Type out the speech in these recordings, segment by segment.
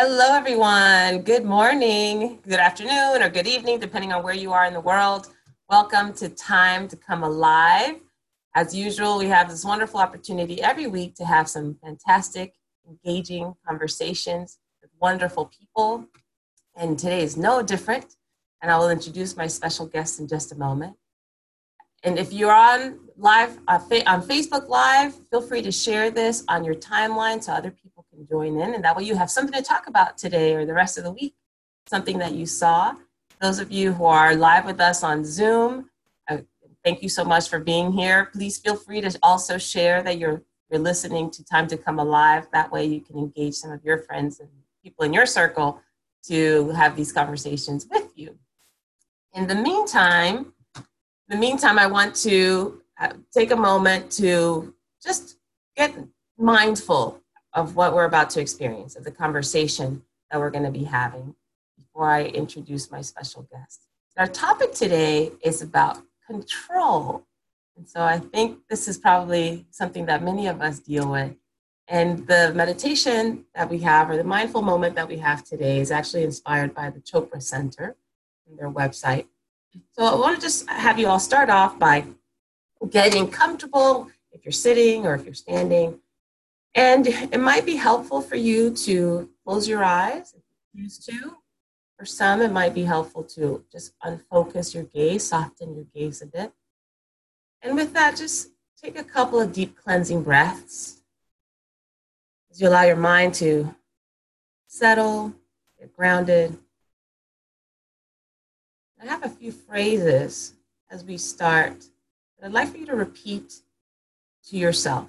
Hello, everyone. Good morning, good afternoon, or good evening, depending on where you are in the world. Welcome to Time to Come Alive. As usual, we have this wonderful opportunity every week to have some fantastic, engaging conversations with wonderful people. And today is no different. And I will introduce my special guest in just a moment. And if you're on live uh, on Facebook Live, feel free to share this on your timeline so other people can join in. And that way you have something to talk about today or the rest of the week, something that you saw. Those of you who are live with us on Zoom, uh, thank you so much for being here. Please feel free to also share that you're, you're listening to Time to Come Alive. That way you can engage some of your friends and people in your circle to have these conversations with you. In the meantime, in the meantime, I want to uh, take a moment to just get mindful of what we're about to experience, of the conversation that we're going to be having before I introduce my special guest. Our topic today is about control. And so I think this is probably something that many of us deal with. And the meditation that we have, or the mindful moment that we have today, is actually inspired by the Chopra Center and their website. So I want to just have you all start off by getting comfortable if you're sitting or if you're standing. And it might be helpful for you to close your eyes if you choose to. For some, it might be helpful to just unfocus your gaze, soften your gaze a bit. And with that, just take a couple of deep cleansing breaths as you allow your mind to settle, get grounded, I have a few phrases as we start that I'd like for you to repeat to yourself.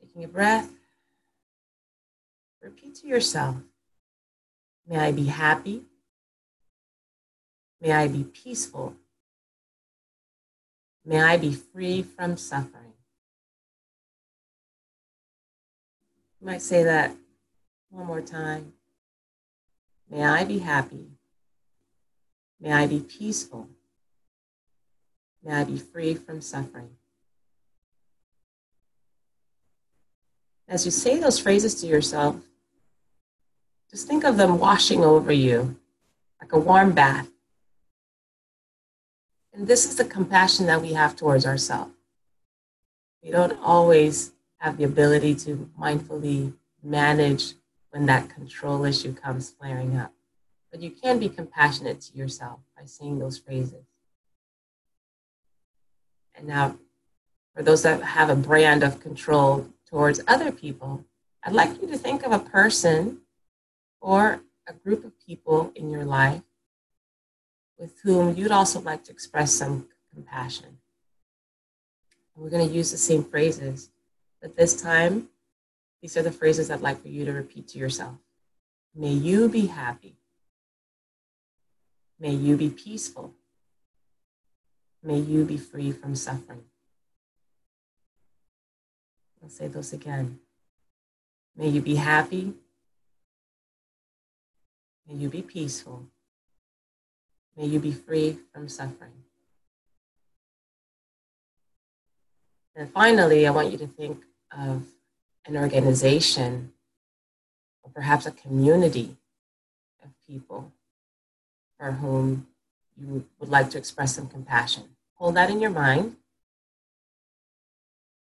Taking a breath, repeat to yourself May I be happy. May I be peaceful. May I be free from suffering. You might say that one more time. May I be happy. May I be peaceful. May I be free from suffering. As you say those phrases to yourself, just think of them washing over you like a warm bath. And this is the compassion that we have towards ourselves. We don't always have the ability to mindfully manage when that control issue comes flaring up. But you can be compassionate to yourself by saying those phrases. And now, for those that have a brand of control towards other people, I'd like you to think of a person or a group of people in your life with whom you'd also like to express some compassion. And we're going to use the same phrases, but this time, these are the phrases I'd like for you to repeat to yourself. May you be happy. May you be peaceful. May you be free from suffering. I'll say those again. May you be happy. May you be peaceful. May you be free from suffering. And finally, I want you to think of an organization or perhaps a community of people for whom you would like to express some compassion. Hold that in your mind,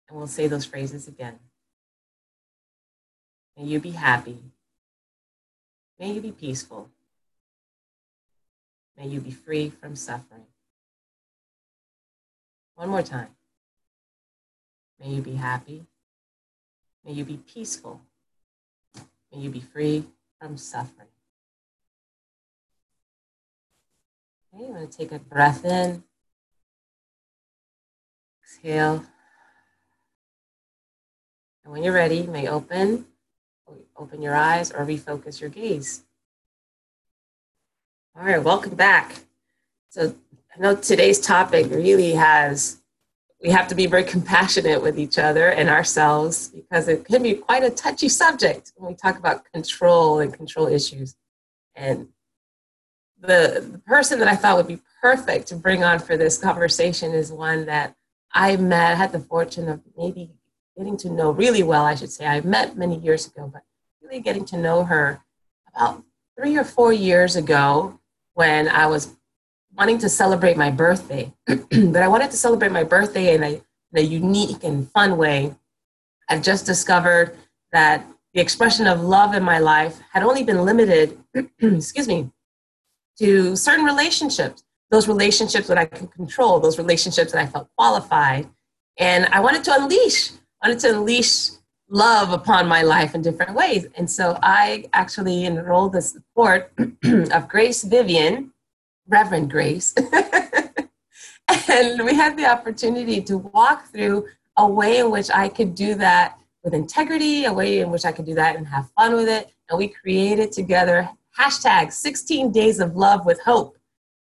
and we'll say those phrases again. May you be happy. May you be peaceful. May you be free from suffering. One more time. May you be happy. May you be peaceful. May you be free from suffering. Okay, you want to take a breath in, exhale. And when you're ready, you may open, open your eyes or refocus your gaze. All right, welcome back. So I know today's topic really has, we have to be very compassionate with each other and ourselves because it can be quite a touchy subject when we talk about control and control issues. And the, person that I thought would be perfect to bring on for this conversation is one that I met, had the fortune of maybe getting to know really well, I should say. I met many years ago, but really getting to know her about three or four years ago when I was wanting to celebrate my birthday. but I wanted to celebrate my birthday in a, in a unique and fun way. I just discovered that the expression of love in my life had only been limited, excuse me, to certain relationships. Those relationships that I could control, those relationships that I felt qualified. And I wanted to unleash, wanted to unleash love upon my life in different ways. And so I actually enrolled the support of Grace Vyvyan, Reverend Grace. and we had the opportunity to walk through a way in which I could do that with integrity, a way in which I could do that and have fun with it. And we created together hashtag 16 days of love with hope.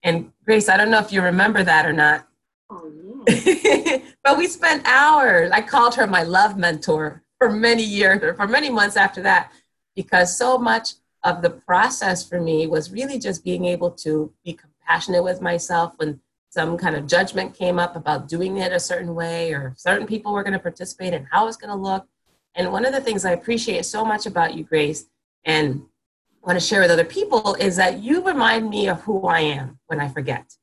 And Grace, I don't know if you remember that or not. Oh, yeah. but we spent hours. I called her my love mentor for many years or for many months after that because so much of the process for me was really just being able to be compassionate with myself when some kind of judgment came up about doing it a certain way or certain people were going to participate and how it's going to look. And one of the things I appreciate so much about you, Grace, and want to share with other people is that you remind me of who I am when I forget.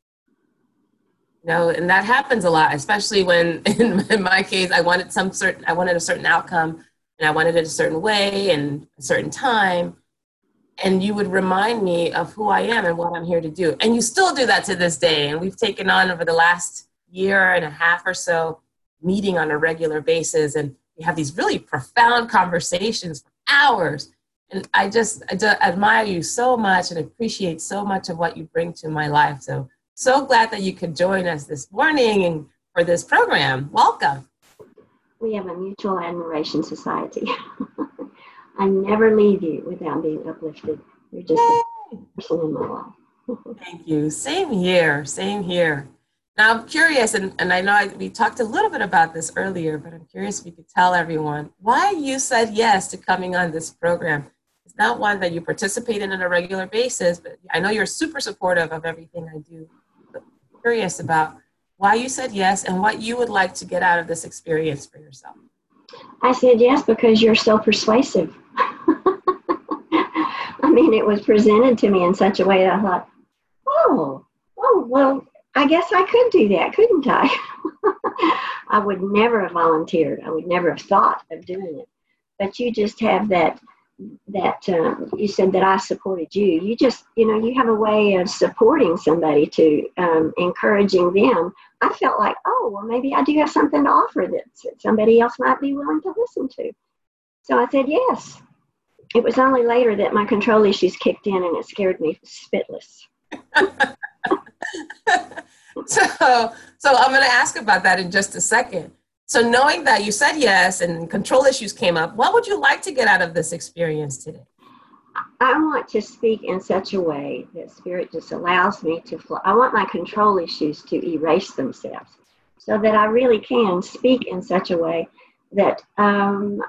You know, and that happens a lot, especially when, in, in my case, I wanted some certain, I wanted a certain outcome, and I wanted it a certain way and a certain time, and you would remind me of who I am and what I'm here to do. And you still do that to this day. And we've taken on over the last year and a half or so, meeting on a regular basis, and we have these really profound conversations for hours. And I just I admire you so much and appreciate so much of what you bring to my life. So so glad that you could join us this morning and for this program. Welcome. We have a mutual admiration society. I never leave you without being uplifted. You're just Yay. a person in my life. Thank you. Same here. Same here. Now I'm curious, and, and I know I, we talked a little bit about this earlier, but I'm curious if you could tell everyone why you said yes to coming on this program. Not one that you participate in on a regular basis, but I know you're super supportive of everything I do curious about why you said yes and what you would like to get out of this experience for yourself. I said yes because you're so persuasive. I mean, it was presented to me in such a way that I thought, oh, oh, well, I guess I could do that, couldn't I? I would never have volunteered. I would never have thought of doing it. But you just have that that um, you said that I supported you. You just, you know, you have a way of supporting somebody to um, encouraging them. I felt like, oh, well, maybe I do have something to offer that somebody else might be willing to listen to. So I said yes. It was only later that my control issues kicked in and it scared me spitless. so, so I'm going to ask about that in just a second. So, knowing that you said yes and control issues came up, what would you like to get out of this experience today? I want to speak in such a way that Spirit just allows me to flow. I want my control issues to erase themselves so that I really can speak in such a way that um,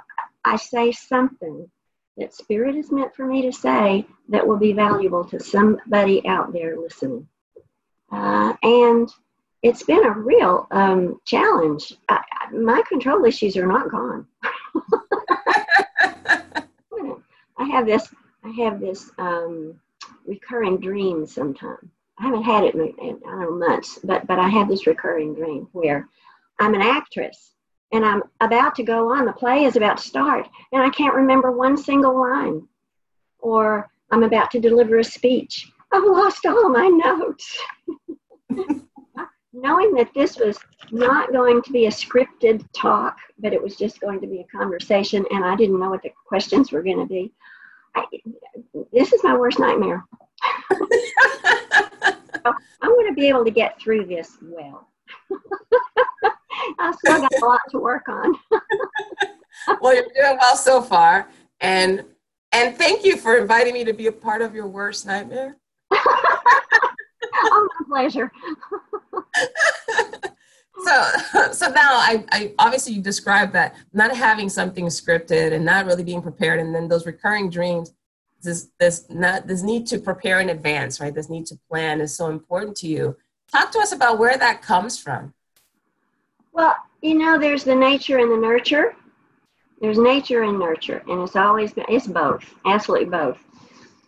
I say something that Spirit is meant for me to say that will be valuable to somebody out there listening. Uh, and it's been a real um, challenge. I, my control issues are not gone. I have this. I have this um, recurring dream. Sometimes I haven't had it in, in I don't know months, but but I have this recurring dream where I'm an actress and I'm about to go on. The play is about to start, and I can't remember one single line. Or I'm about to deliver a speech. I've lost all my notes. knowing that this was not going to be a scripted talk, but it was just going to be a conversation, and I didn't know what the questions were going to be. I, this is my worst nightmare. so I'm going to be able to get through this well. I still got a lot to work on. well, you're doing well so far, and and thank you for inviting me to be a part of your worst nightmare. oh, my pleasure. so so now I, I obviously you described that not having something scripted and not really being prepared and then those recurring dreams this this not this need to prepare in advance right this need to plan is so important to you talk to us about where that comes from well you know there's the nature and the nurture There's nature and nurture, and it's always been, it's both, absolutely both.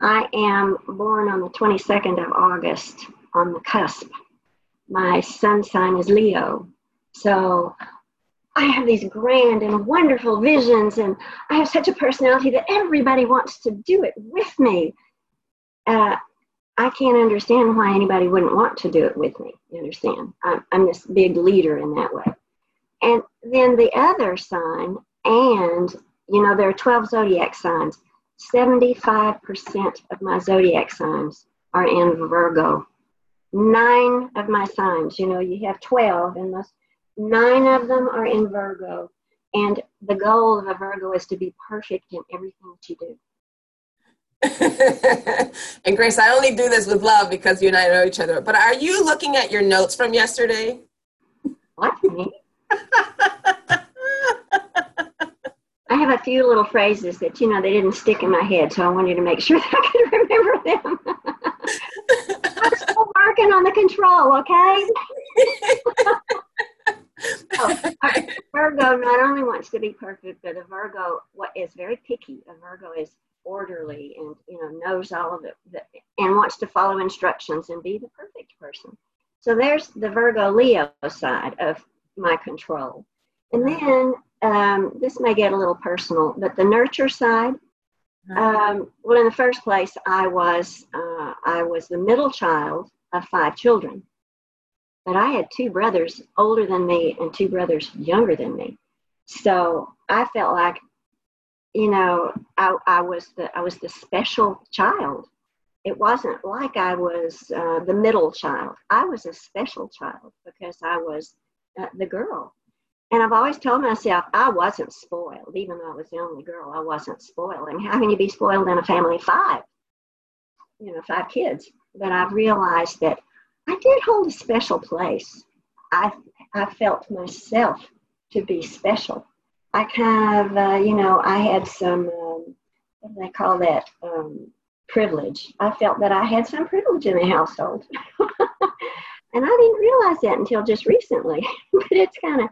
I am born on the 22nd of August on the cusp. My sun sign is Leo. So I have these grand and wonderful visions, and I have such a personality that everybody wants to do it with me. Uh, I can't understand why anybody wouldn't want to do it with me. You understand? I'm, I'm this big leader in that way. And then the other sign, and you know, there are 12 zodiac signs. 75% of my zodiac signs are in Virgo. Nine of my signs, you know, you have 12, and those nine of them are in Virgo. And the goal of a Virgo is to be perfect in everything that you do. and Grace, I only do this with love because you and I know each other. But are you looking at your notes from yesterday? What? I have a few little phrases that you know they didn't stick in my head, so I wanted to make sure that I could remember them. I'm still working on the control, okay? oh, Virgo not only wants to be perfect, but a Virgo what is very picky. A Virgo is orderly and you know knows all of it and wants to follow instructions and be the perfect person. So there's the Virgo Leo side of my control. And then um, this may get a little personal, but the nurture side. Uh-huh. Um, well, in the first place, I was uh, I was the middle child of five children, but I had two brothers older than me and two brothers younger than me. So I felt like you know, I, I was the I was the special child. It wasn't like I was uh, the middle child. I was a special child because I was uh, the girl. And I've always told myself I wasn't spoiled, even though I was the only girl. I wasn't spoiled. How can you be spoiled in a family of five? You know, five kids. But I've realized that I did hold a special place. I I felt myself to be special I kind of, uh, you know, I had some, um, what do they call that? Um, privilege. I felt that I had some privilege in the household. and I didn't realize that until just recently. but it's kind of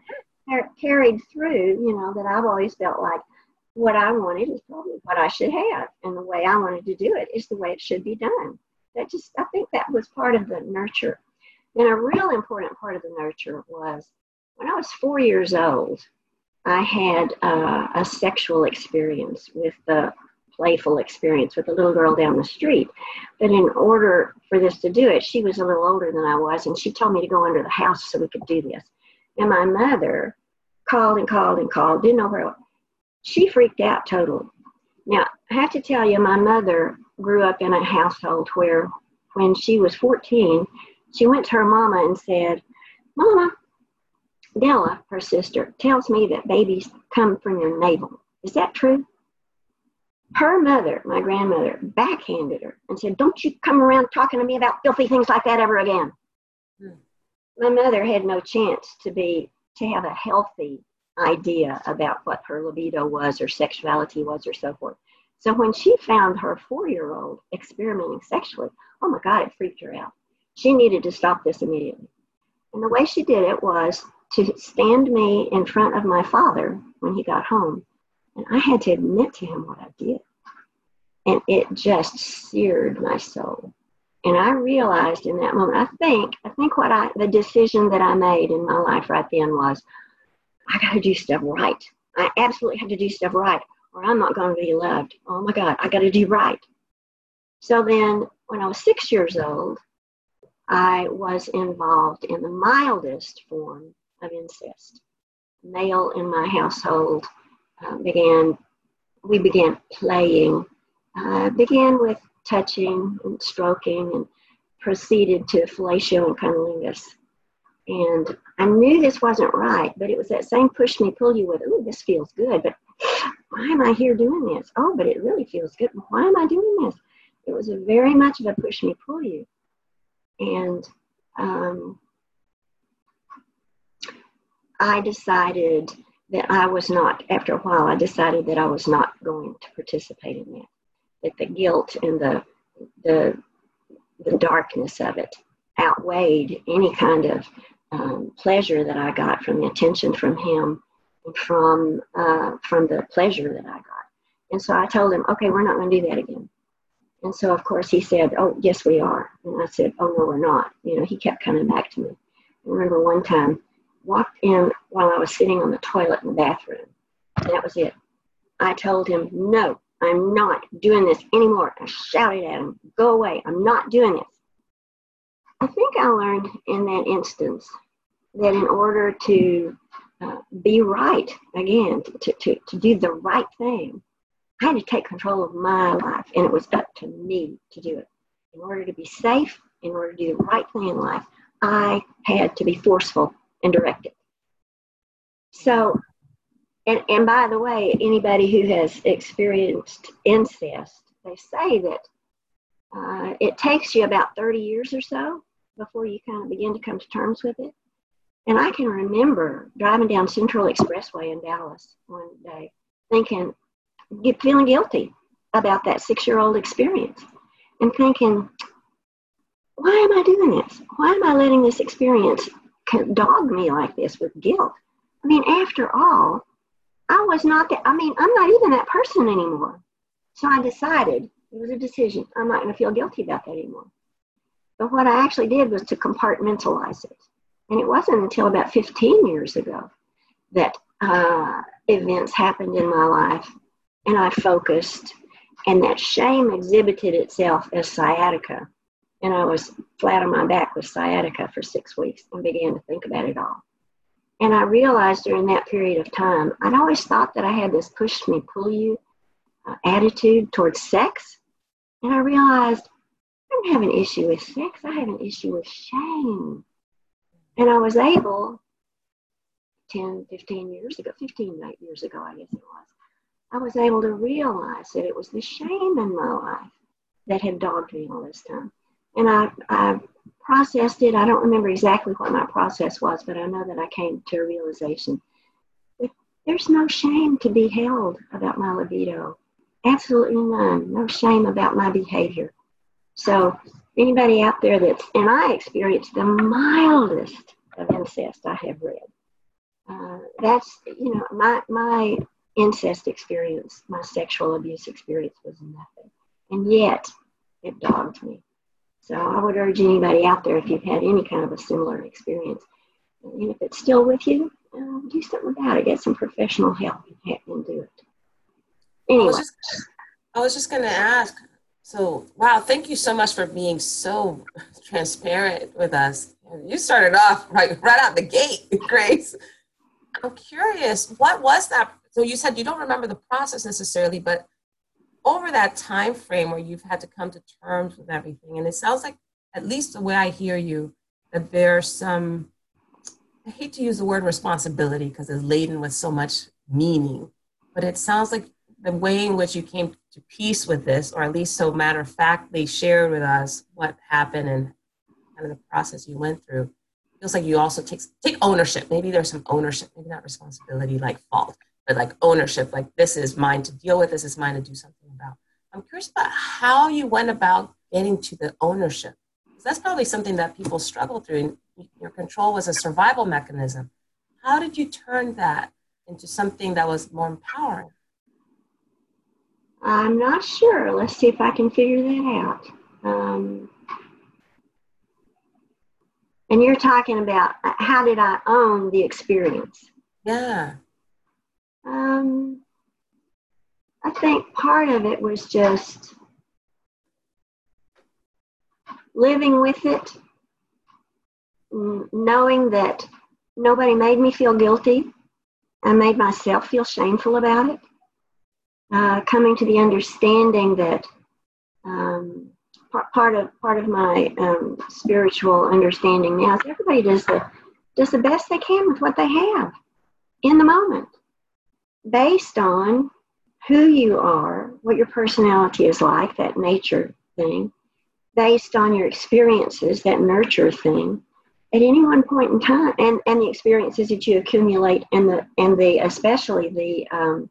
carried through, you know, that I've always felt like what I wanted is probably what I should have. And the way I wanted to do it is the way it should be done. That just, I think that was part of the nurture. And a real important part of the nurture was when I was four years old, I had uh, a sexual experience with the playful experience with a little girl down the street. But in order for this to do it, she was a little older than I was, and she told me to go under the house so we could do this. And my mother called and called and called, didn't know where. She freaked out totally. Now, I have to tell you, my mother grew up in a household where when she was 14, she went to her mama and said, Mama, Della, her sister, tells me that babies come from your navel. Is that true? Her mother, my grandmother, backhanded her and said, Don't you come around talking to me about filthy things like that ever again. Hmm. My mother had no chance to be to have a healthy idea about what her libido was or sexuality was or so forth. So when she found her four year old experimenting sexually, oh my God, it freaked her out. She needed to stop this immediately. And the way she did it was to stand me in front of my father when he got home. And I had to admit to him what I did. And it just seared my soul. And I realized in that moment, I think, I think what I, the decision that I made in my life right then was, I got to do stuff right. I absolutely have to do stuff right, or I'm not going to be loved. Oh my God, I got to do right. So then, when I was six years old, I was involved in the mildest form of incest. Male in my household uh, began, we began playing, uh, began with touching and stroking and proceeded to fellatio and cunnilingus. And I knew this wasn't right, but it was that same push me, pull you with, oh, this feels good, but why am I here doing this? Oh, but it really feels good. Why am I doing this? It was a very much of a push me, pull you. And um, I decided that I was not, after a while, I decided that I was not going to participate in that. That the guilt and the, the, the darkness of it outweighed any kind of um, pleasure that I got from the attention from him from uh, from the pleasure that I got. And so I told him, okay, we're not going to do that again. And so of course he said, oh yes we are. And I said, oh no we're not. You know he kept coming back to me. I remember one time walked in while I was sitting on the toilet in the bathroom. And that was it. I told him, no, I'm not doing this anymore. I shouted at him, go away. I'm not doing this. I think I learned in that instance that in order to uh, be right, again, to, to, to do the right thing, I had to take control of my life, and it was up to me to do it. In order to be safe, in order to do the right thing in life, I had to be forceful and directed. So, and, and by the way, anybody who has experienced incest, they say that uh, it takes you about 30 years or so before you kind of begin to come to terms with it. And I can remember driving down Central Expressway in Dallas one day thinking, get, feeling guilty about that six year old experience and thinking, why am I doing this? Why am I letting this experience dog me like this with guilt? I mean, after all, I was not that, I mean, I'm not even that person anymore. So I decided, it was a decision, I'm not going to feel guilty about that anymore. But what I actually did was to compartmentalize it. And it wasn't until about 15 years ago that uh, events happened in my life and I focused, and that shame exhibited itself as sciatica. And I was flat on my back with sciatica for six weeks and began to think about it all. And I realized during that period of time, I'd always thought that I had this push me, pull you uh, attitude towards sex. And I realized I don't have an issue with sex, I have an issue with shame. And I was able, 10, 15 years ago, 15 8 years ago, I guess it was, I was able to realize that it was the shame in my life that had dogged me all this time. And I, I processed it. I don't remember exactly what my process was, but I know that I came to a realization that there's no shame to be held about my libido. Absolutely none. No shame about my behavior. So, anybody out there that's, and I experienced the mildest of incest I have read. Uh, that's, you know, my, my incest experience, my sexual abuse experience was nothing. And yet, it dogged me. So I would urge anybody out there, if you've had any kind of a similar experience, and if it's still with you, uh, do something about it. Get some professional help and do it. Anyway. I was just, just going to ask. So, wow, thank you so much for being so transparent with us. You started off right, right out the gate, Grace. I'm curious, what was that? So you said you don't remember the process necessarily, but over that time frame where you've had to come to terms with everything and it sounds like at least the way i hear you that there's some i hate to use the word responsibility because it's laden with so much meaning but it sounds like the way in which you came to peace with this or at least so matter of factly shared with us what happened and kind of the process you went through feels like you also take take ownership. Maybe there's some ownership maybe not responsibility like fault but like ownership like this is mine to deal with this is mine to do something i'm curious about how you went about getting to the ownership. That's probably something that people struggle through and your control was a survival mechanism. How did you turn that into something that was more empowering? I'm not sure. Let's see if i can figure that out. Um, and you're talking about uh, how did i own the experience? Yeah. Um, I think part of it was just living with it, knowing that nobody made me feel guilty. I made myself feel shameful about it. Uh, coming to the understanding that um, part, of part of my um, spiritual understanding now is everybody does the does the best they can with what they have in the moment based on who you are, what your personality is like, that nature thing, based on your experiences, that nurture thing, at any one point in time, and, and the experiences that you accumulate, and the and the especially the um,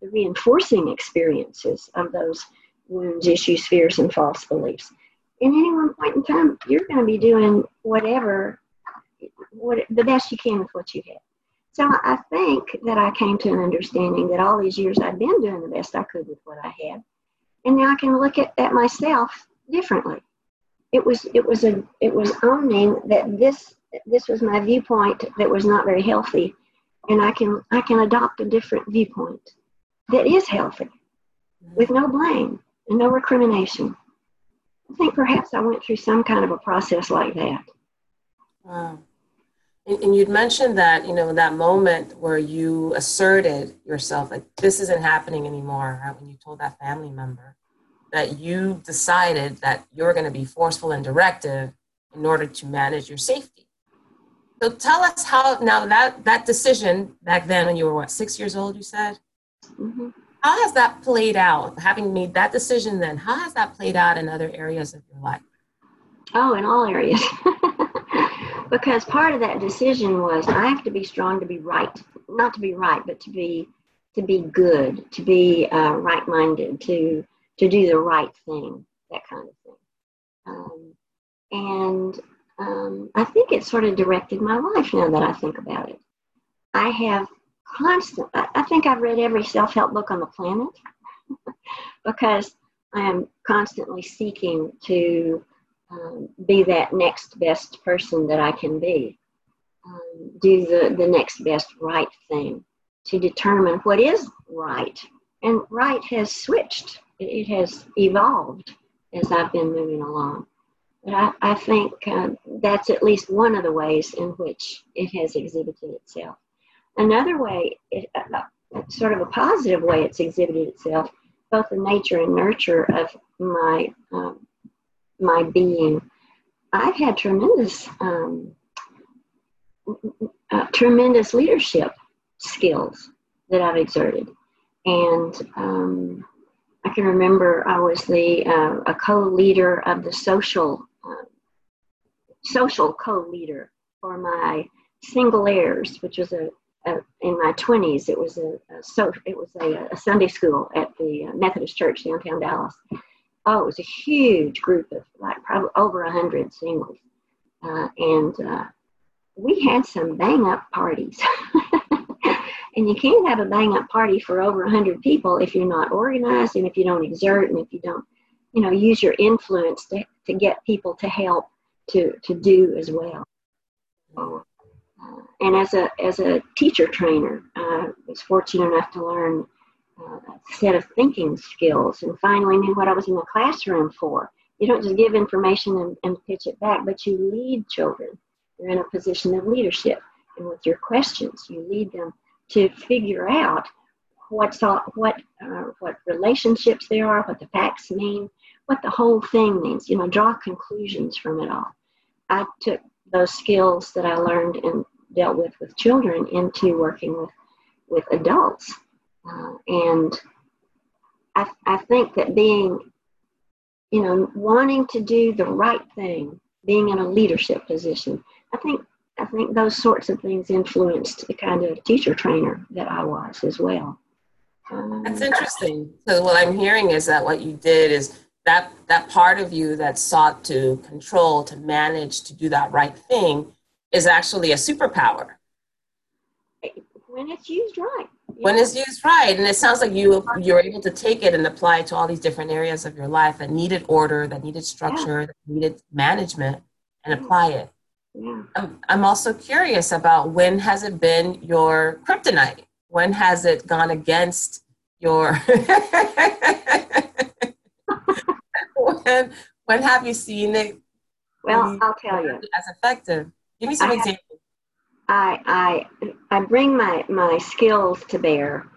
the reinforcing experiences of those wounds, issues, fears, and false beliefs. In any one point in time, you're going to be doing whatever, what the best you can with what you have. So I think that I came to an understanding that all these years I'd been doing the best I could with what I had. And now I can look at, at myself differently. It was it was a it was owning that this this was my viewpoint that was not very healthy and I can I can adopt a different viewpoint that is healthy with no blame and no recrimination. I think perhaps I went through some kind of a process like that. Wow. And, and you'd mentioned that, you know, that moment where you asserted yourself, like, this isn't happening anymore, right? When you told that family member that you decided that you're going to be forceful and directive in order to manage your safety. So tell us how now that that decision back then when you were what six years old you said mm-hmm. how has that played out having made that decision then how has that played out in other areas of your life oh in all areas. Because part of that decision was i have to be strong to be right. Not to be right but to be to be good to be uh, right-minded to to do the right thing that kind of thing. Um, and um, I think it sort of directed my life now that I think about it. I have constant, I think I've read every self help book on the planet because I am constantly seeking to um, be that next best person that I can be, um, do the, the next best right thing to determine what is right. And right has switched, it, it has evolved as I've been moving along. But I, I think uh, that's at least one of the ways in which it has exhibited itself. Another way, it, uh, uh, sort of a positive way it's exhibited itself, both the nature and nurture of my um, my being. I've had tremendous um, uh, tremendous leadership skills that I've exerted, and um, I can remember I was the uh, a co-leader of the social social co-leader for my single heirs, which was a, a in my 20s. It was a, a so it was a, a, Sunday school at the Methodist Church downtown Dallas. Oh, it was a huge group of like probably over a hundred singles, uh, and uh, we had some bang up parties. and you can't have a bang up party for over a hundred people if you're not organized and if you don't exert and if you don't, you know, use your influence to, to get people to help to, to do as well. Uh, and as a, as a teacher trainer, I was fortunate enough to learn set of thinking skills and finally knew what I was in the classroom for. You don't just give information and, and pitch it back, but you lead children. You're in a position of leadership. And with your questions, you lead them to figure out what's all, what uh, what relationships there are, what the facts mean, what the whole thing means. You know, draw conclusions from it all. I took those skills that I learned and dealt with with children into working with with adults, uh, and I, I think that being, you know, wanting to do the right thing, being in a leadership position, I think I think those sorts of things influenced the kind of teacher trainer that I was as well. Um, That's interesting. So what I'm hearing is that what you did is that that part of you that sought to control to manage to do that right thing is actually a superpower when it's used right when it's used right and it sounds like you you're able to take it and apply it to all these different areas of your life that needed order that needed structure yeah. that needed management and apply it yeah. I'm, I'm also curious about when has it been your kryptonite when has it gone against your when when have you seen it? Well, I'll tell you. As effective. Give me some examples. I, I I bring my my skills to bear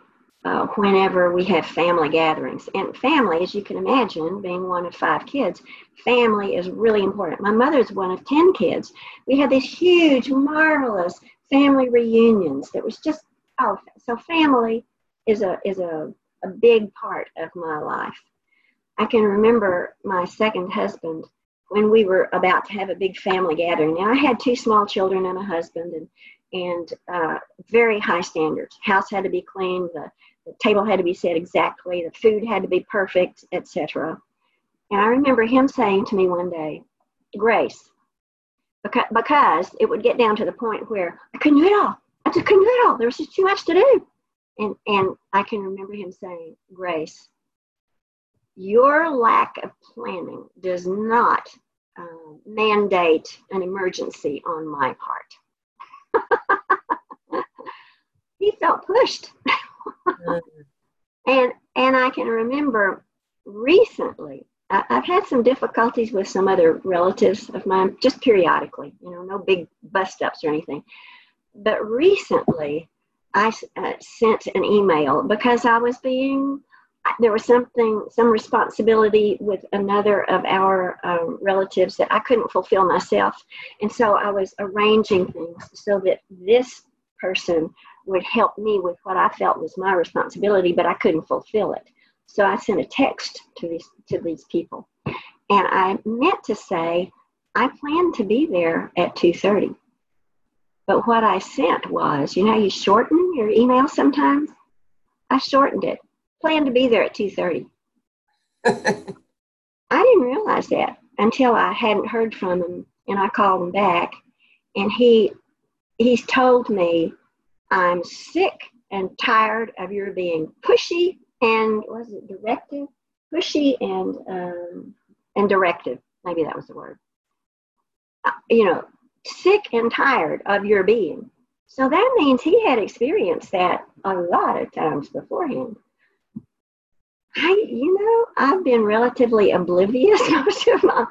uh, whenever we have family gatherings. And family, as you can imagine, being one of five kids, family is really important. My mother's one of 10 kids. We had these huge, marvelous family reunions that was just, oh, so family is a, is a, a big part of my life. I can remember my second husband when we were about to have a big family gathering. Now I had two small children and a husband, and and uh, very high standards. House had to be clean, the, the table had to be set exactly, the food had to be perfect, etc. And I remember him saying to me one day, Grace, because, because it would get down to the point where I couldn't do it all. I just couldn't do it all. There was just too much to do. And, and I can remember him saying, Grace, your lack of planning does not uh, mandate an emergency on my part. he felt pushed. Mm. and and I can remember recently I, have had some difficulties with some other relatives of mine, just periodically, you know, no big bust ups or anything. But recently, I uh, sent an email because I was being there was something some responsibility with another of our um, relatives that i couldn't fulfill myself. And so i was arranging things so that this person would help me with what i felt was my responsibility but i couldn't fulfill it. So i sent a text to these to these people. And i meant to say i plan to be there at 2.30 but what i sent was you know you shorten your email sometimes? I shortened it planned to be there at 2.30 i didn't realize that until i hadn't heard from him and i called him back and he he's told me i'm sick and tired of your being pushy and was it directive? Pushy and um, and directive maybe that was the word. Uh, you know sick and tired of your being. So that means he had experienced that a lot of times beforehand I, you know, I've been relatively oblivious most of my,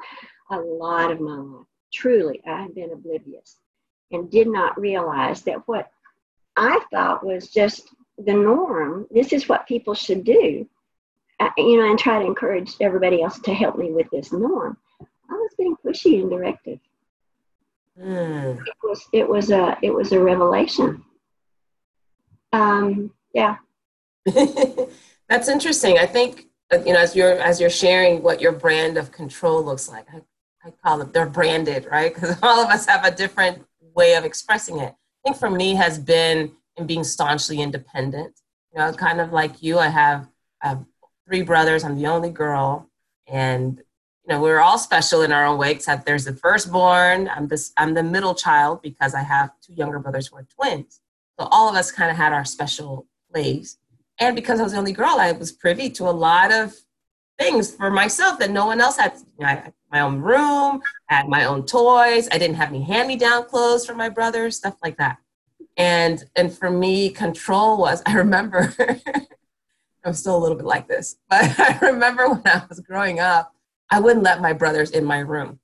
a lot of my life. Truly, I have been oblivious and did not realize that what I thought was just the norm. This is what people should do, uh, you know, and try to encourage everybody else to help me with this norm. I was being pushy and directive. Mm. It was it was a it was a revelation. Um, yeah. That's interesting. I think uh, you know as you're as you're sharing what your brand of control looks like. I, I call them they're branded, right? Because all of us have a different way of expressing it. I think for me has been in being staunchly independent. You know, kind of like you. I have, I have three brothers. I'm the only girl, and you know we're all special in our own way. Except there's the firstborn. I'm this. I'm the middle child because I have two younger brothers who are twins. So all of us kind of had our special ways and because I was the only girl, I was privy to a lot of things for myself that no one else had. You know, I had my own room, I had my own toys. I didn't have any hand-me-down clothes for my brothers, stuff like that. And and for me, control was. I remember. I'm still a little bit like this, but I remember when I was growing up, I wouldn't let my brothers in my room.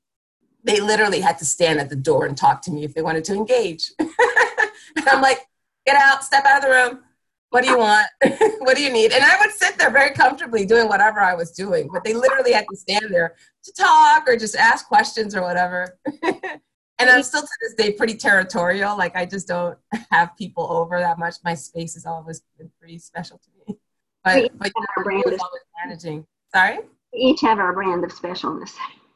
They literally had to stand at the door and talk to me if they wanted to engage. and I'm like, get out, step out of the room what do you want? what do you need? And I would sit there very comfortably doing whatever I was doing, but they literally had to stand there to talk or just ask questions or whatever. and I'm still to this day pretty territorial. Like I just don't have people over that much. My space has always been pretty special to me. But but you know, managing. Sorry. We each have our brand of specialness.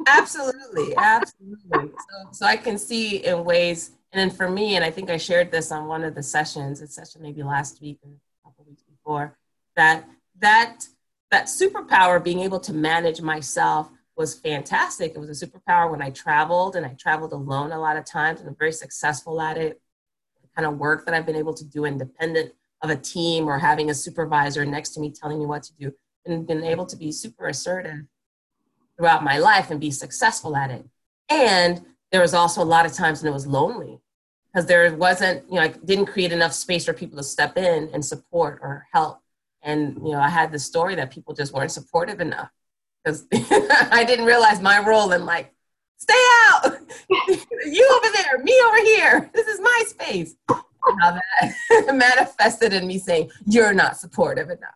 absolutely, absolutely. So so I can see in ways and then for me, and I think I shared this on one of the sessions, a session maybe last week or a couple weeks before, that that that superpower being able to manage myself was fantastic. It was a superpower when I traveled and I traveled alone a lot of times and I'm very successful at it. The kind of work that I've been able to do independent of a team or having a supervisor next to me telling me what to do and been able to be super assertive throughout my life and be successful at it. And there was also a lot of times when it was lonely because there wasn't, you know, I didn't create enough space for people to step in and support or help. And, you know, I had the story that people just weren't supportive enough because I didn't realize my role in like, stay out, you over there, me over here, this is my space. How that manifested in me saying, you're not supportive enough.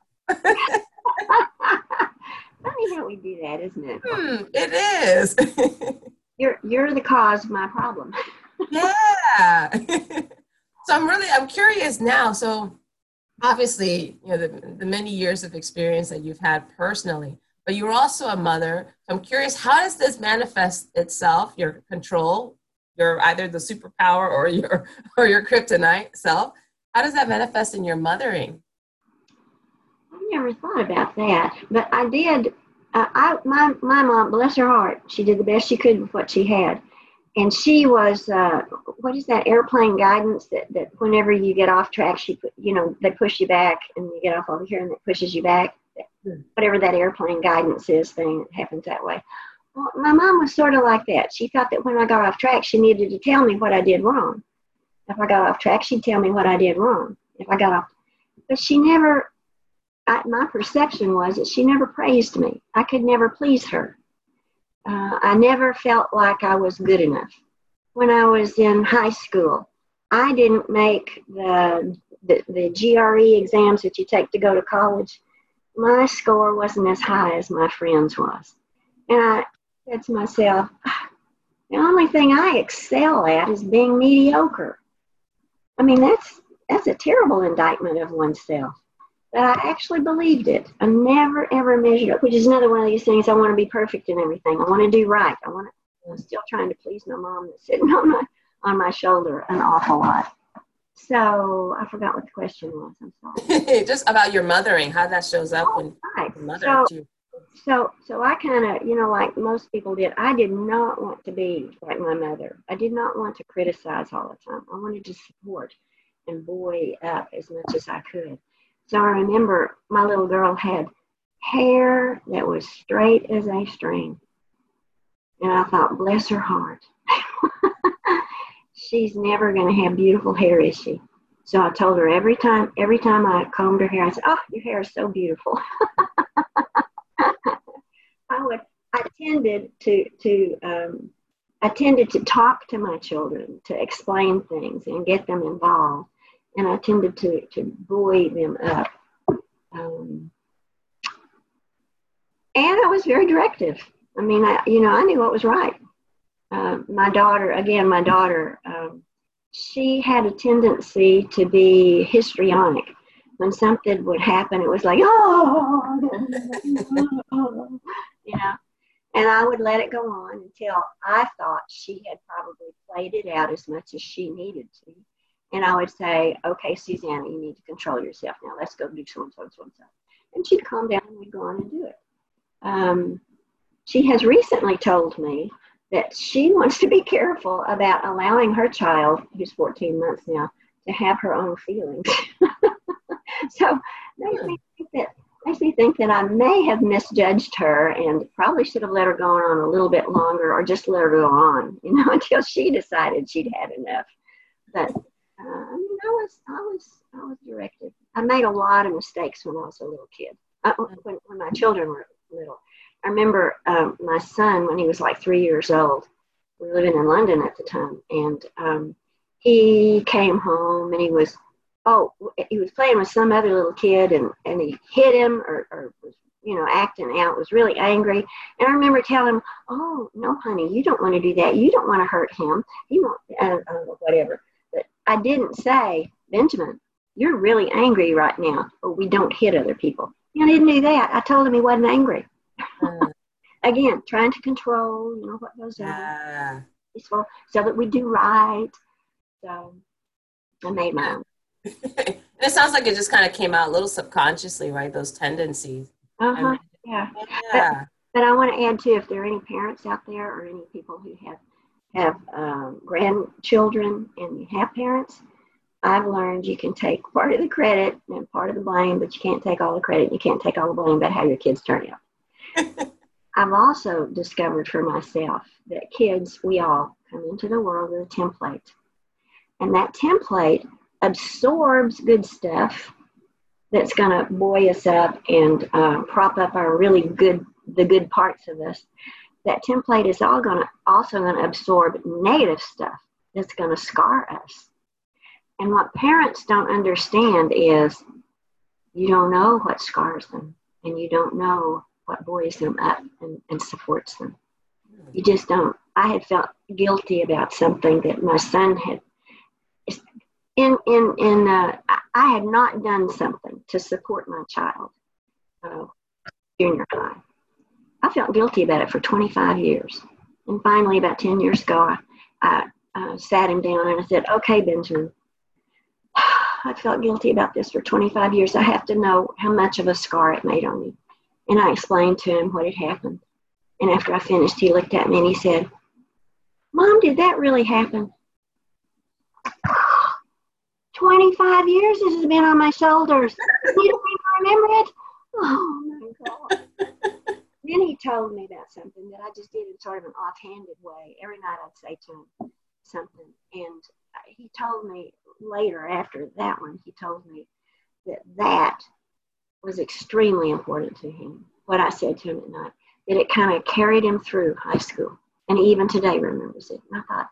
Funny how we do that, isn't it? Hmm, it is. you're you're the cause of my problem yeah. so I'm really I'm curious now. So obviously, you know, the, the many years of experience that you've had personally, but you're also a mother. So I'm curious, how does this manifest itself? Your control, your either the superpower or your or your kryptonite self. How does that manifest in your mothering? I never thought about that, but I did. Uh, I my my mom, bless her heart, she did the best she could with what she had, and she was uh, what is that airplane guidance that, that whenever you get off track she put, you know they push you back and you get off over here and it pushes you back. Hmm. whatever that airplane guidance is thing happens that way. Well, my mom was sort of like that. She thought that when i got off track she needed to tell me what i did wrong. If i got off track she'd tell me what i did wrong. If i got off but she never I, my perception was that she never praised me. I could never please her uh, I never felt like I was good enough. When I was in high school, I didn't make the, the, the GRE exams that you take to go to college. My score wasn't as high as my friends' was. And I said to myself, the only thing I excel at is being mediocre. I mean, that's, that's a terrible indictment of oneself that I actually believed it. I never ever measured up, which is another one of these things. I want to be perfect in everything. I want to do right. I want to. I'm still trying to please my mom that's sitting on my on my shoulder an awful lot. So I forgot what the question was. I'm sorry. Just about your mothering, how that shows up oh, when right. mother so. So, so I kind of, you know, like most people did, I did not want to be like my mother. I did not want to criticize all the time. I wanted to support and buoy up as much as I could. So I remember my little girl had hair that was straight as a string. And I thought, bless her heart. She's never going to have beautiful hair, is she? So I told her every time, every time I combed her hair, I said, "Oh, your hair is so beautiful." I would, I tended to to, um, I tended to talk to my children to explain things and get them involved and I tended to, to buoy them up. Um, and I was very directive. I mean, I, you know, I knew what was right. Uh, my daughter, again, my daughter, um, she had a tendency to be histrionic. When something would happen, it was like, oh, you know. And I would let it go on until I thought she had probably played it out as much as she needed to and I would say, okay, Susanna, you need to control yourself now. Let's go do so and so and so and so. And she'd calm down and we'd go on and do it. Um, she has recently told me that she wants to be careful about allowing her child, who's 14 months now, to have her own feelings. so makes me think that makes me think that I may have misjudged her and probably should have let her go on a little bit longer or just let her go on, you know, until she decided she'd had enough. But uh, I mean, I was, I was, I was directed. I made a lot of mistakes when I was a little kid. Uh, when, when my children were little, I remember um, my son when he was like three years old. We were living in London at the time, and um, he came home and he was, oh, he was playing with some other little kid, and and he hit him or, or was you know, acting out, was really angry. And I remember telling him, Oh, no, honey, you don't want to do that. You don't want to hurt him. You want, uh, uh, whatever. I didn't say, Benjamin, you're really angry right now, or we don't hit other people. I didn't do that. I told him he wasn't angry. Uh, Again, trying to control, you know, what goes on. Peaceful, so that we do right. So I made my own. and it sounds like it just kind of came out a little subconsciously, right? Those tendencies. Uh huh. Yeah. yeah. But, but I want to add too, if there are any parents out there or any people who have have um, grandchildren and you have parents, I've learned you can take part of the credit and part of the blame, but you can't take all the credit. You can't take all the blame about how your kids turn out. I've also discovered for myself that kids, we all come into the world with a template. And that template absorbs good stuff that's going to buoy us up and uh, prop up our really good, the good parts of us that template is all going to also going to absorb negative stuff that's going to scar us. And what parents don't understand is you don't know what scars them and you don't know what buoys them up and, and supports them. You just don't. I had felt guilty about something that my son had in in in uh, I had not done something to support my child uh, junior high I felt guilty about it for 25 years. And finally, about 10 years ago, I, I uh, sat him down and I said, Okay, Benjamin, I felt guilty about this for 25 years. I have to know how much of a scar it made on you. And I explained to him what had happened. And after I finished, he looked at me and he said, Mom, did that really happen? 25 years this has been on my shoulders. You don't even remember it? Oh my God. Then he told me about something that I just did in sort of an offhanded way. Every night I'd say to him something. And uh, he told me later, after that one, he told me that that was extremely important to him. What I said to him at night, that it kind of carried him through high school. And he even today remembers it. And I thought,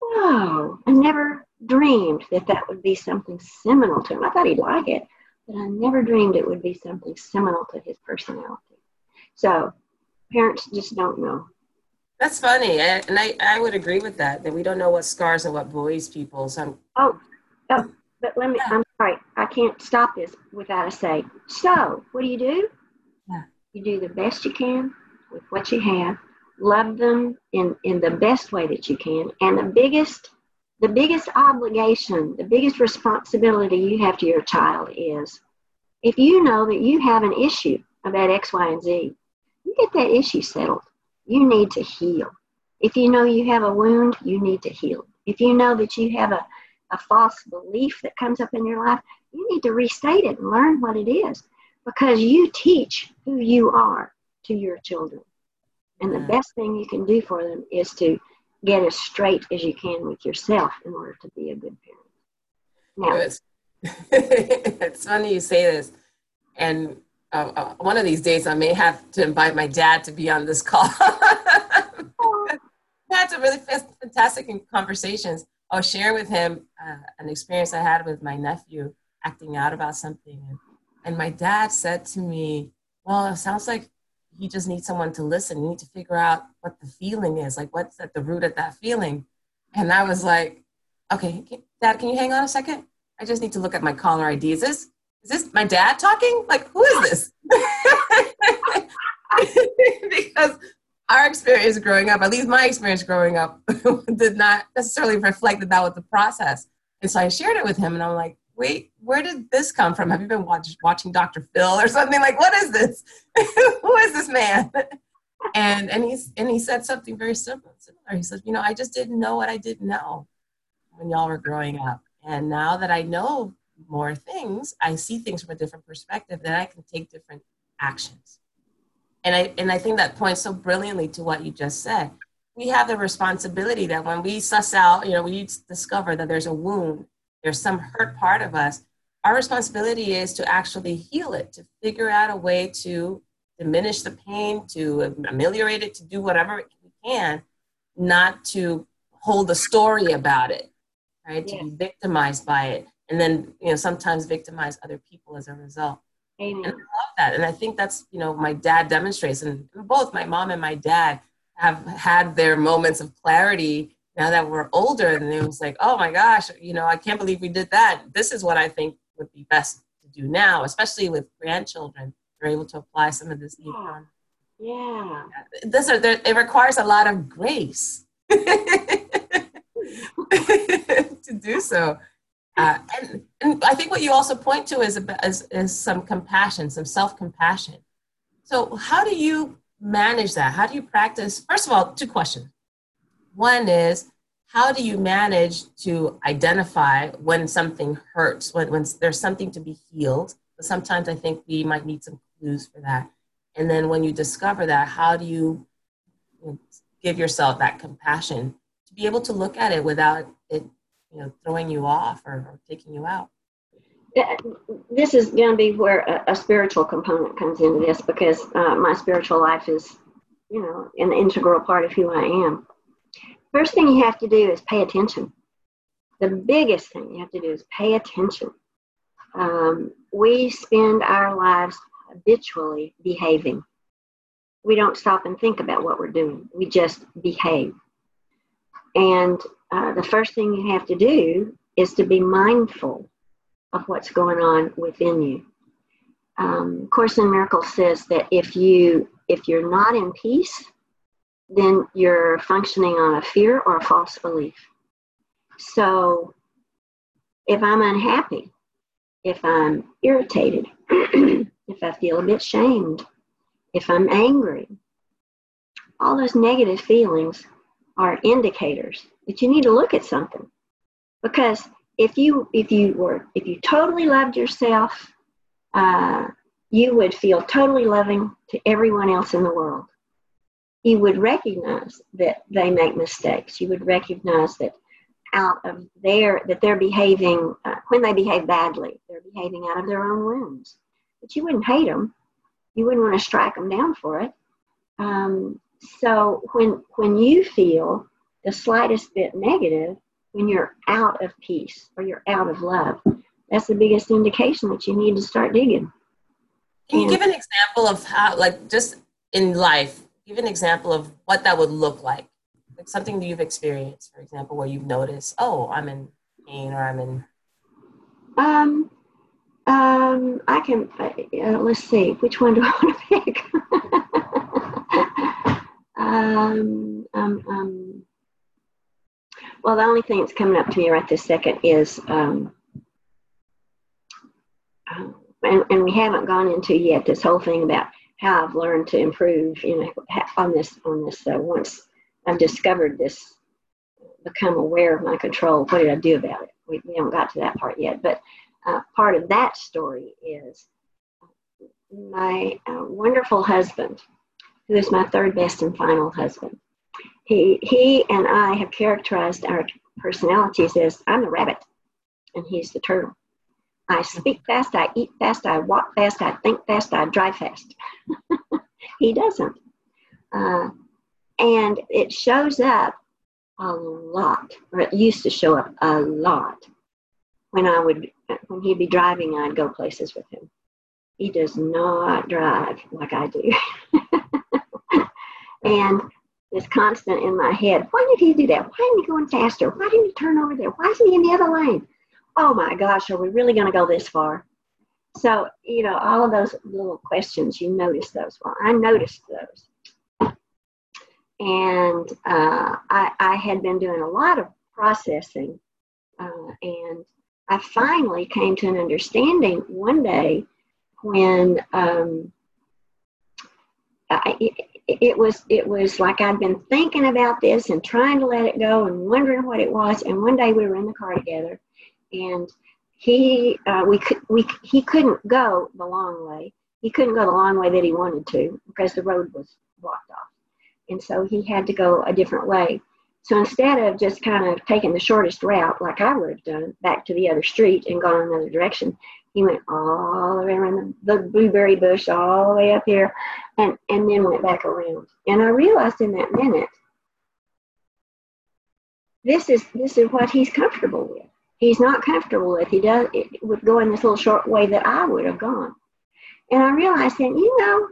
whoa, I never dreamed that that would be something seminal to him. I thought he'd like it, but I never dreamed it would be something seminal to his personality. So parents just don't know. That's funny, and I, I would agree with that. That we don't know what scars and what buoys people. So I'm, oh, oh, but let me. I'm sorry, I can't stop this without a say. So, what do you do? Yeah. You do the best you can with what you have. Love them in in the best way that you can, and the biggest the biggest obligation, the biggest responsibility you have to your child is if you know that you have an issue about X, Y, and Z, you get that issue settled. You need to heal. If you know you have a wound, you need to heal. If you know that you have a, a false belief that comes up in your life, you need to restate it and learn what it is because you teach who you are to your children. And the best thing you can do for them is to get as straight as you can with yourself in order to be a good parent. Now, it's, it's funny you say this. And uh, uh, one of these days, I may have to invite my dad to be on this call. had some really fantastic conversations. I'll share with him uh, an experience I had with my nephew acting out about something. And, and my dad said to me, Well, it sounds like you just need someone to listen. You need to figure out what the feeling is, like what's at the root of that feeling. And I was like, Okay, Dad, can you hang on a second? I just need to look at my caller ID. Is this is this my dad talking? Like, who is this? because our experience growing up, at least my experience growing up, did not necessarily reflect that that was the process. And so I shared it with him, and I'm like, wait, where did this come from? Have you been watch, watching Dr. Phil or something? Like, what is this? Who is this man? And and he's and he said something very similar. He said, you know, I just didn't know what I didn't know when y'all were growing up, and now that I know more things, I see things from a different perspective, then I can take different actions. And I and I think that points so brilliantly to what you just said. We have the responsibility that when we suss out, you know, we discover that there's a wound, there's some hurt part of us, our responsibility is to actually heal it, to figure out a way to diminish the pain, to ameliorate it, to do whatever we can, not to hold a story about it, right? To be victimized by it and then you know sometimes victimize other people as a result. Amen. and i love that. And i think that's you know my dad demonstrates and both my mom and my dad have had their moments of clarity now that we're older and it was like oh my gosh you know i can't believe we did that. This is what i think would be best to do now especially with grandchildren. They're able to apply some of this yeah, yeah. this are, it requires a lot of grace to do so uh, and, and I think what you also point to is, is, is some compassion, some self compassion. So, how do you manage that? How do you practice? First of all, two questions. One is, how do you manage to identify when something hurts, when, when there's something to be healed? But sometimes I think we might need some clues for that. And then when you discover that, how do you give yourself that compassion to be able to look at it without it you know throwing you off or, or taking you out. This is going to be where a, a, spiritual component comes into this because uh, my spiritual life is you know an integral part of who i am. First thing you have to do is pay attention. The biggest thing you have to do is pay attention. Um, we spend our lives habitually behaving. We don't stop and think about what we're doing. We just behave. And uh, the first thing you have to do is to be mindful of what's going on within you. Um, Course in Miracles says that if you if you're not in peace, then you're functioning on a fear or a false belief. So, if I'm unhappy, if I'm irritated, if I feel a bit shamed, if I'm angry, all those negative feelings are indicators that you need to look at something. Because if you if you were if you totally loved yourself, uh, you would feel totally loving to everyone else in the world. You would recognize that they make mistakes. You would recognize that out of their that they're behaving uh, when they behave badly, they're behaving out of their own wounds. But you wouldn't hate them. You wouldn't want to strike them down for it. Um, so when when you feel the slightest bit negative, when you're out of peace or you're out of love, that's the biggest indication that you need to start digging. Can you and, give an example of how, like, just in life, give an example of what that would look like? Like something that you've experienced, for example, where you've noticed, oh, I'm in pain or I'm in. Um, um, I can, uh, let's see, which one do I want to pick? um, um, um, well, the only thing that's coming up to me right this second is, um, uh, and, and we haven't gone into yet this whole thing about how I've learned to improve, you know, on this, on this, uh, once I've discovered this, become aware of my control, what did I do about it? We, we haven't got to that part yet, but uh, part of that story is my uh, wonderful husband, who is my third best and final husband. He, he and I have characterized our personalities as I'm the rabbit and he's the turtle. I speak fast, I eat fast, I walk fast, I think fast, I drive fast. he doesn't. Uh, and it shows up a lot, or it used to show up a lot when I would, when he'd be driving, I'd go places with him. He does not drive like I do. and it's constant in my head. Why did he do that? Why isn't he going faster? Why didn't he turn over there? Why isn't he in the other lane? Oh my gosh, are we really going to go this far? So, you know, all of those little questions, you notice those. Well, I noticed those. And uh, I, I had been doing a lot of processing uh, and I finally came to an understanding one day when um, I, it, was it was like I'd been thinking about this and trying to let it go and wondering what it was. And one day we were in the car together, and he uh, we could we he couldn't go the long way. He couldn't go the long way that he wanted to because the road was blocked off, and so he had to go a different way. So instead of just kind of taking the shortest route, like I would have done, back to the other street and gone another direction, he went all the way around the, the blueberry bush, all the way up here, and, and then went back around. And I realized in that minute, this is this is what he's comfortable with. He's not comfortable with he does it, with going this little short way that I would have gone. And I realized that you know,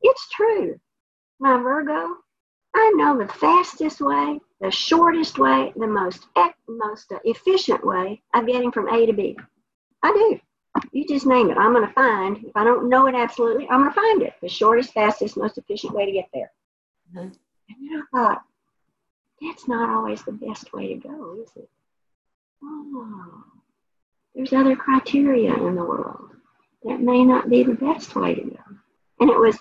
it's true. My Virgo, I know the fastest way, the shortest way, the most most efficient way of getting from A to B. I do. You just name it. I'm going to find. If I don't know it absolutely, I'm going to find it. The shortest, fastest, most efficient way to get there. Mm-hmm. And then I thought, that's not always the best way to go, is it? Oh, there's other criteria in the world that may not be the best way to go. And it was,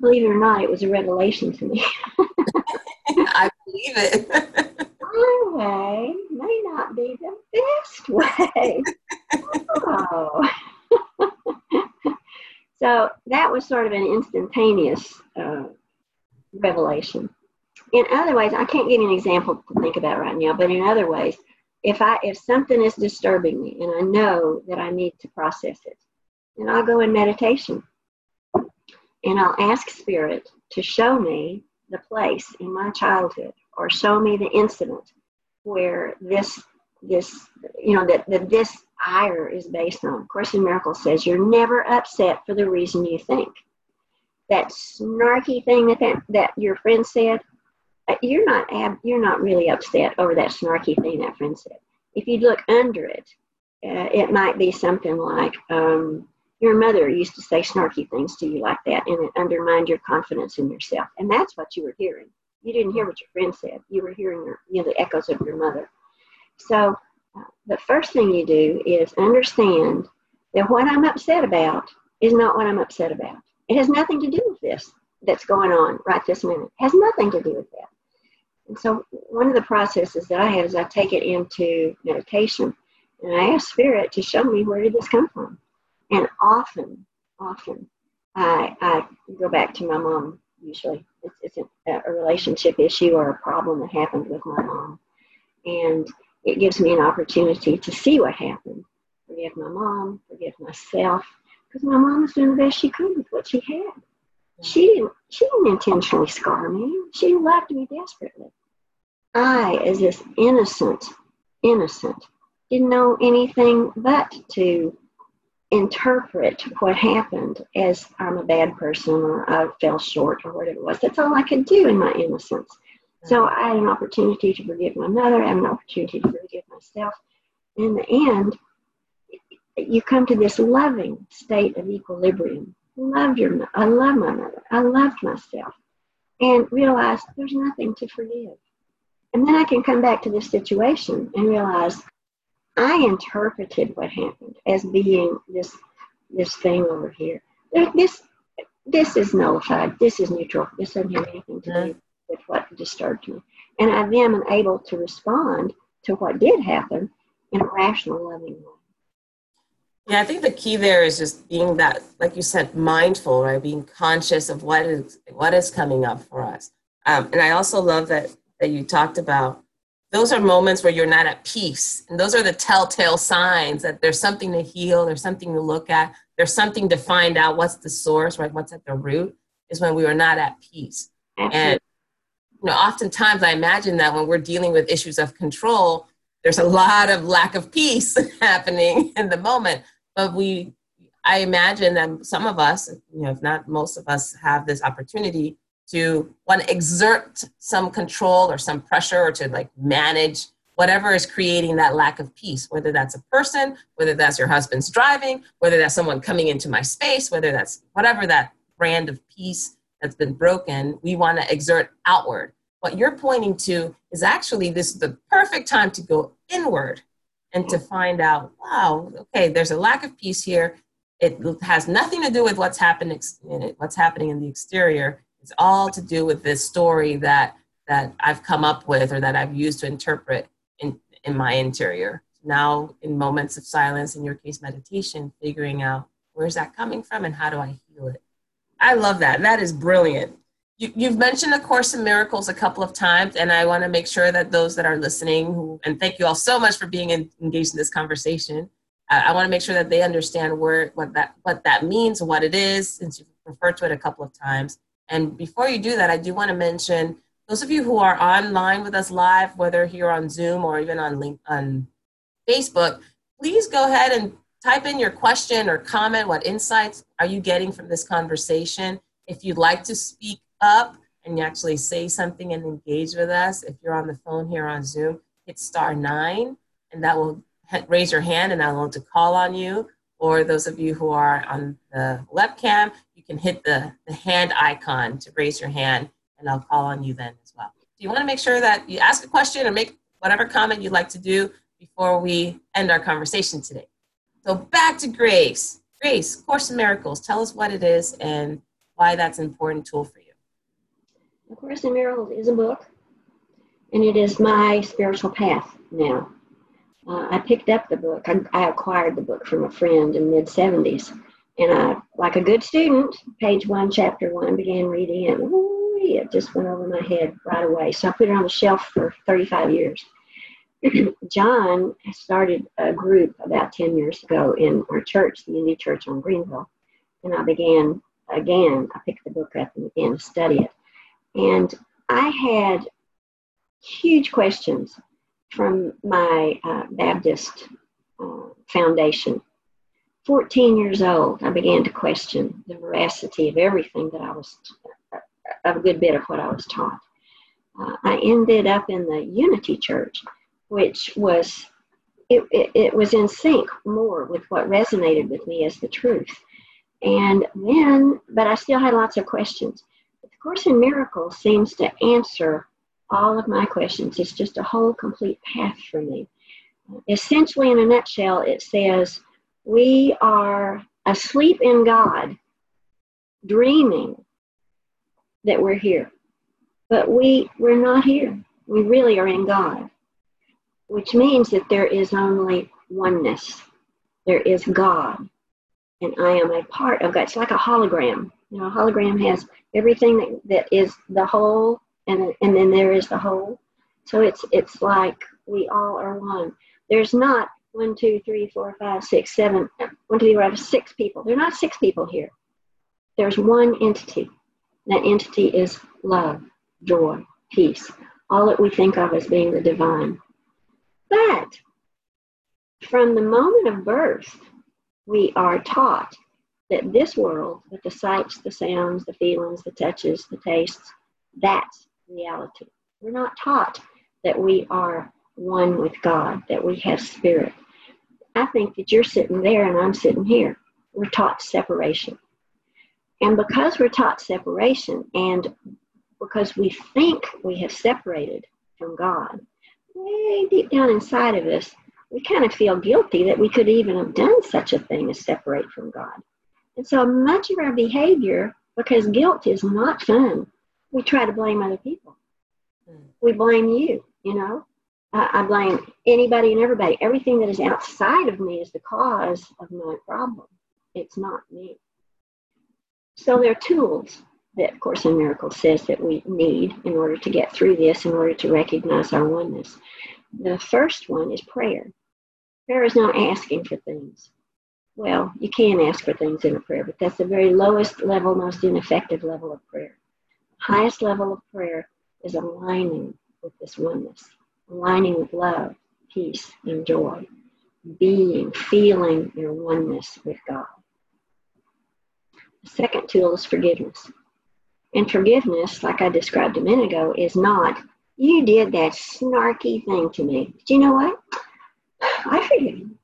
believe it or not, it was a revelation to me. I believe it. My way may not be the best way. Oh. so that was sort of an instantaneous uh, revelation. In other ways, I can't give you an example to think about right now, but in other ways, if I if something is disturbing me and I know that I need to process it, then I'll go in meditation and I'll ask Spirit to show me the place in my childhood or show me the incident where this this you know that, that this ire is based on. Course in Miracles says you're never upset for the reason you think. That snarky thing that that, that your friend said, uh, you're not ab- you're not really upset over that snarky thing that friend said. If you look under it, uh, it might be something like, um, your mother used to say snarky things to you like that and it undermined your confidence in yourself and that's what you were hearing you didn't hear what your friend said you were hearing your, you know the echoes of your mother so the first thing you do is understand that what i'm upset about is not what i'm upset about it has nothing to do with this that's going on right this minute it has nothing to do with that And so, one of the processes that I have is I take it into meditation and I ask Spirit to show me where did this come from. And often, often, I, I go back to my mom usually. It's, it's a, a relationship issue or a problem that happened with my mom. And it gives me an opportunity to see what happened. Forgive my mom, forgive myself, because my mom was doing the best she could with what she had. She didn't, she didn't intentionally scar me. She loved me desperately. I, as this innocent, innocent, didn't know anything but to interpret what happened as I'm a bad person or I fell short or whatever it was. That's all I could do in my innocence. So I had an opportunity to forgive my mother, I had an opportunity to forgive myself. In the end, you come to this loving state of equilibrium. Love your, I love my mother. I loved myself, and realize there's nothing to forgive. And then I can come back to this situation and realize I interpreted what happened as being this this thing over here. This this is nullified. This is neutral. This doesn't have anything to do mm-hmm. With what disturbed me. And I then am able to respond to what did happen in a rational, loving way. Yeah, I think the key there is just being that, like you said, mindful, right? Being conscious of what is what is coming up for us. Um, and I also love that that you talked about those are moments where you're not at peace. And those are the telltale signs that there's something to heal, there's something to look at, there's something to find out what's the source, right? What's at the root is when we are not at peace. And you know, oftentimes I imagine that when we're dealing with issues of control, there's a lot of lack of peace happening in the moment. But we I imagine that some of us, you know, if not most of us, have this opportunity to want to exert some control or some pressure or to like manage whatever is creating that lack of peace, whether that's a person, whether that's your husband's driving, whether that's someone coming into my space, whether that's whatever that brand of peace that's been broken, we want to exert outward. What you're pointing to is actually this is the perfect time to go inward and to find out, wow, okay, there's a lack of peace here. It has nothing to do with what's happening in what's happening in the exterior. It's all to do with this story that that I've come up with or that I've used to interpret in, in my interior. Now, in moments of silence, in your case, meditation, figuring out where's that coming from and how do I heal it. I love that. That is brilliant. You, have mentioned the Course in Miracles a couple of times, and I want to make sure that those that are listening, and thank you all so much for being in, engaged in this conversation. Uh, I want to make sure that they understand where what that what that means, what it is, since you've referred to it a couple of times, and before you do that, I do want to mention those of you who are online with us live, whether here on Zoom or even on link on Facebook, please go ahead and type in your question or comment. What insights are you getting from this conversation? If you'd like to speak up and actually say something and engage with us, if you're on the phone here on Zoom, hit star nine, and that will raise your hand, and I'll want to call on you. Or those of you who are on the webcam, you can hit the, the hand icon to raise your hand, and I'll call on you then as well. So you want to make sure that you ask a question or make whatever comment you'd like to do before we end our conversation today. So back to Grace. Grace, Course in Miracles, tell us what it is and why that's an important tool for you. The Course in Miracles is a book, and it is my spiritual path now. Uh, I picked up the book. I, I, acquired the book from a friend in mid 70s, and I, like a good student, page one, chapter one, began reading it. Ooh, it just went over my head right away. So I put it on the shelf for 35 years. John started a group about 10 years ago in our church, the Unity Church on Greenville. And I began again, I picked the book up and began to study it. And I had huge questions from my uh, Baptist uh, foundation 14 years old, I began to question the veracity of everything that I was, of a good bit of what I was taught. Uh, I ended up in the Unity Church, which was, it, it, it was in sync more with what resonated with me as the truth. And then, but I still had lots of questions. The Course in Miracles seems to answer all of my questions. It's just a whole complete path for me. Essentially, in a nutshell, it says, we are asleep in God, dreaming that we're here. But we, we're not here. We really are in God, which means that there is only oneness. There is God, and I am a part of God. It's like a hologram. You know, a hologram has everything that, that is the whole, and and then there is the whole. So it's it's like we all are one. There's not one, two, three, four, five, six, seven, one, two, three, four, five, six people. There are not six people here. There's one entity. That entity is love, joy, peace, all that we think of as being the divine. But from the moment of birth, we are taught that this world, with the sights, the sounds, the feelings, the touches, the tastes, that's reality. We're not taught that we are one with God, that we have spirit. I think that you're sitting there and I'm sitting here. We're taught separation. And because we're taught separation and because we think we have separated from God, way deep down inside of us, we kind of feel guilty that we could even have done such a thing as separate from God. And so much of our behavior, because guilt is not fun, we try to blame other people. Hmm. We blame you, you know. I blame anybody and everybody. Everything that is outside of me is the cause of my problem. It's not me. So there are tools that of Course in Miracles says that we need in order to get through this, in order to recognize our oneness. The first one is prayer. Prayer is not asking for things. Well, you can ask for things in a prayer, but that's the very lowest level, most ineffective level of prayer. Highest level of prayer is aligning with this oneness aligning with love, peace, and joy, being, feeling your oneness with God. The second tool is forgiveness. And forgiveness, like I described a minute ago, is not, you did that snarky thing to me. But you know what? I forgive you.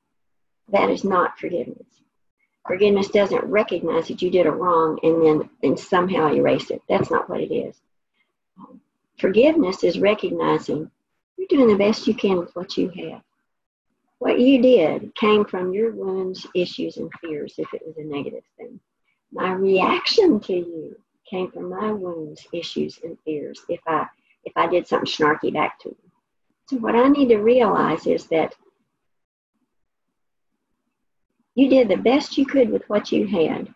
That is not forgiveness. Forgiveness doesn't recognize that you did a wrong and then and somehow erase it. That's not what it is. Forgiveness is recognizing you're doing the best you can with what you have. What you did came from your wounds, issues, and fears if it was a negative thing. My reaction to you came from my wounds, issues, and fears if I if I did something snarky back to you. So what I need to realize is that you did the best you could with what you had.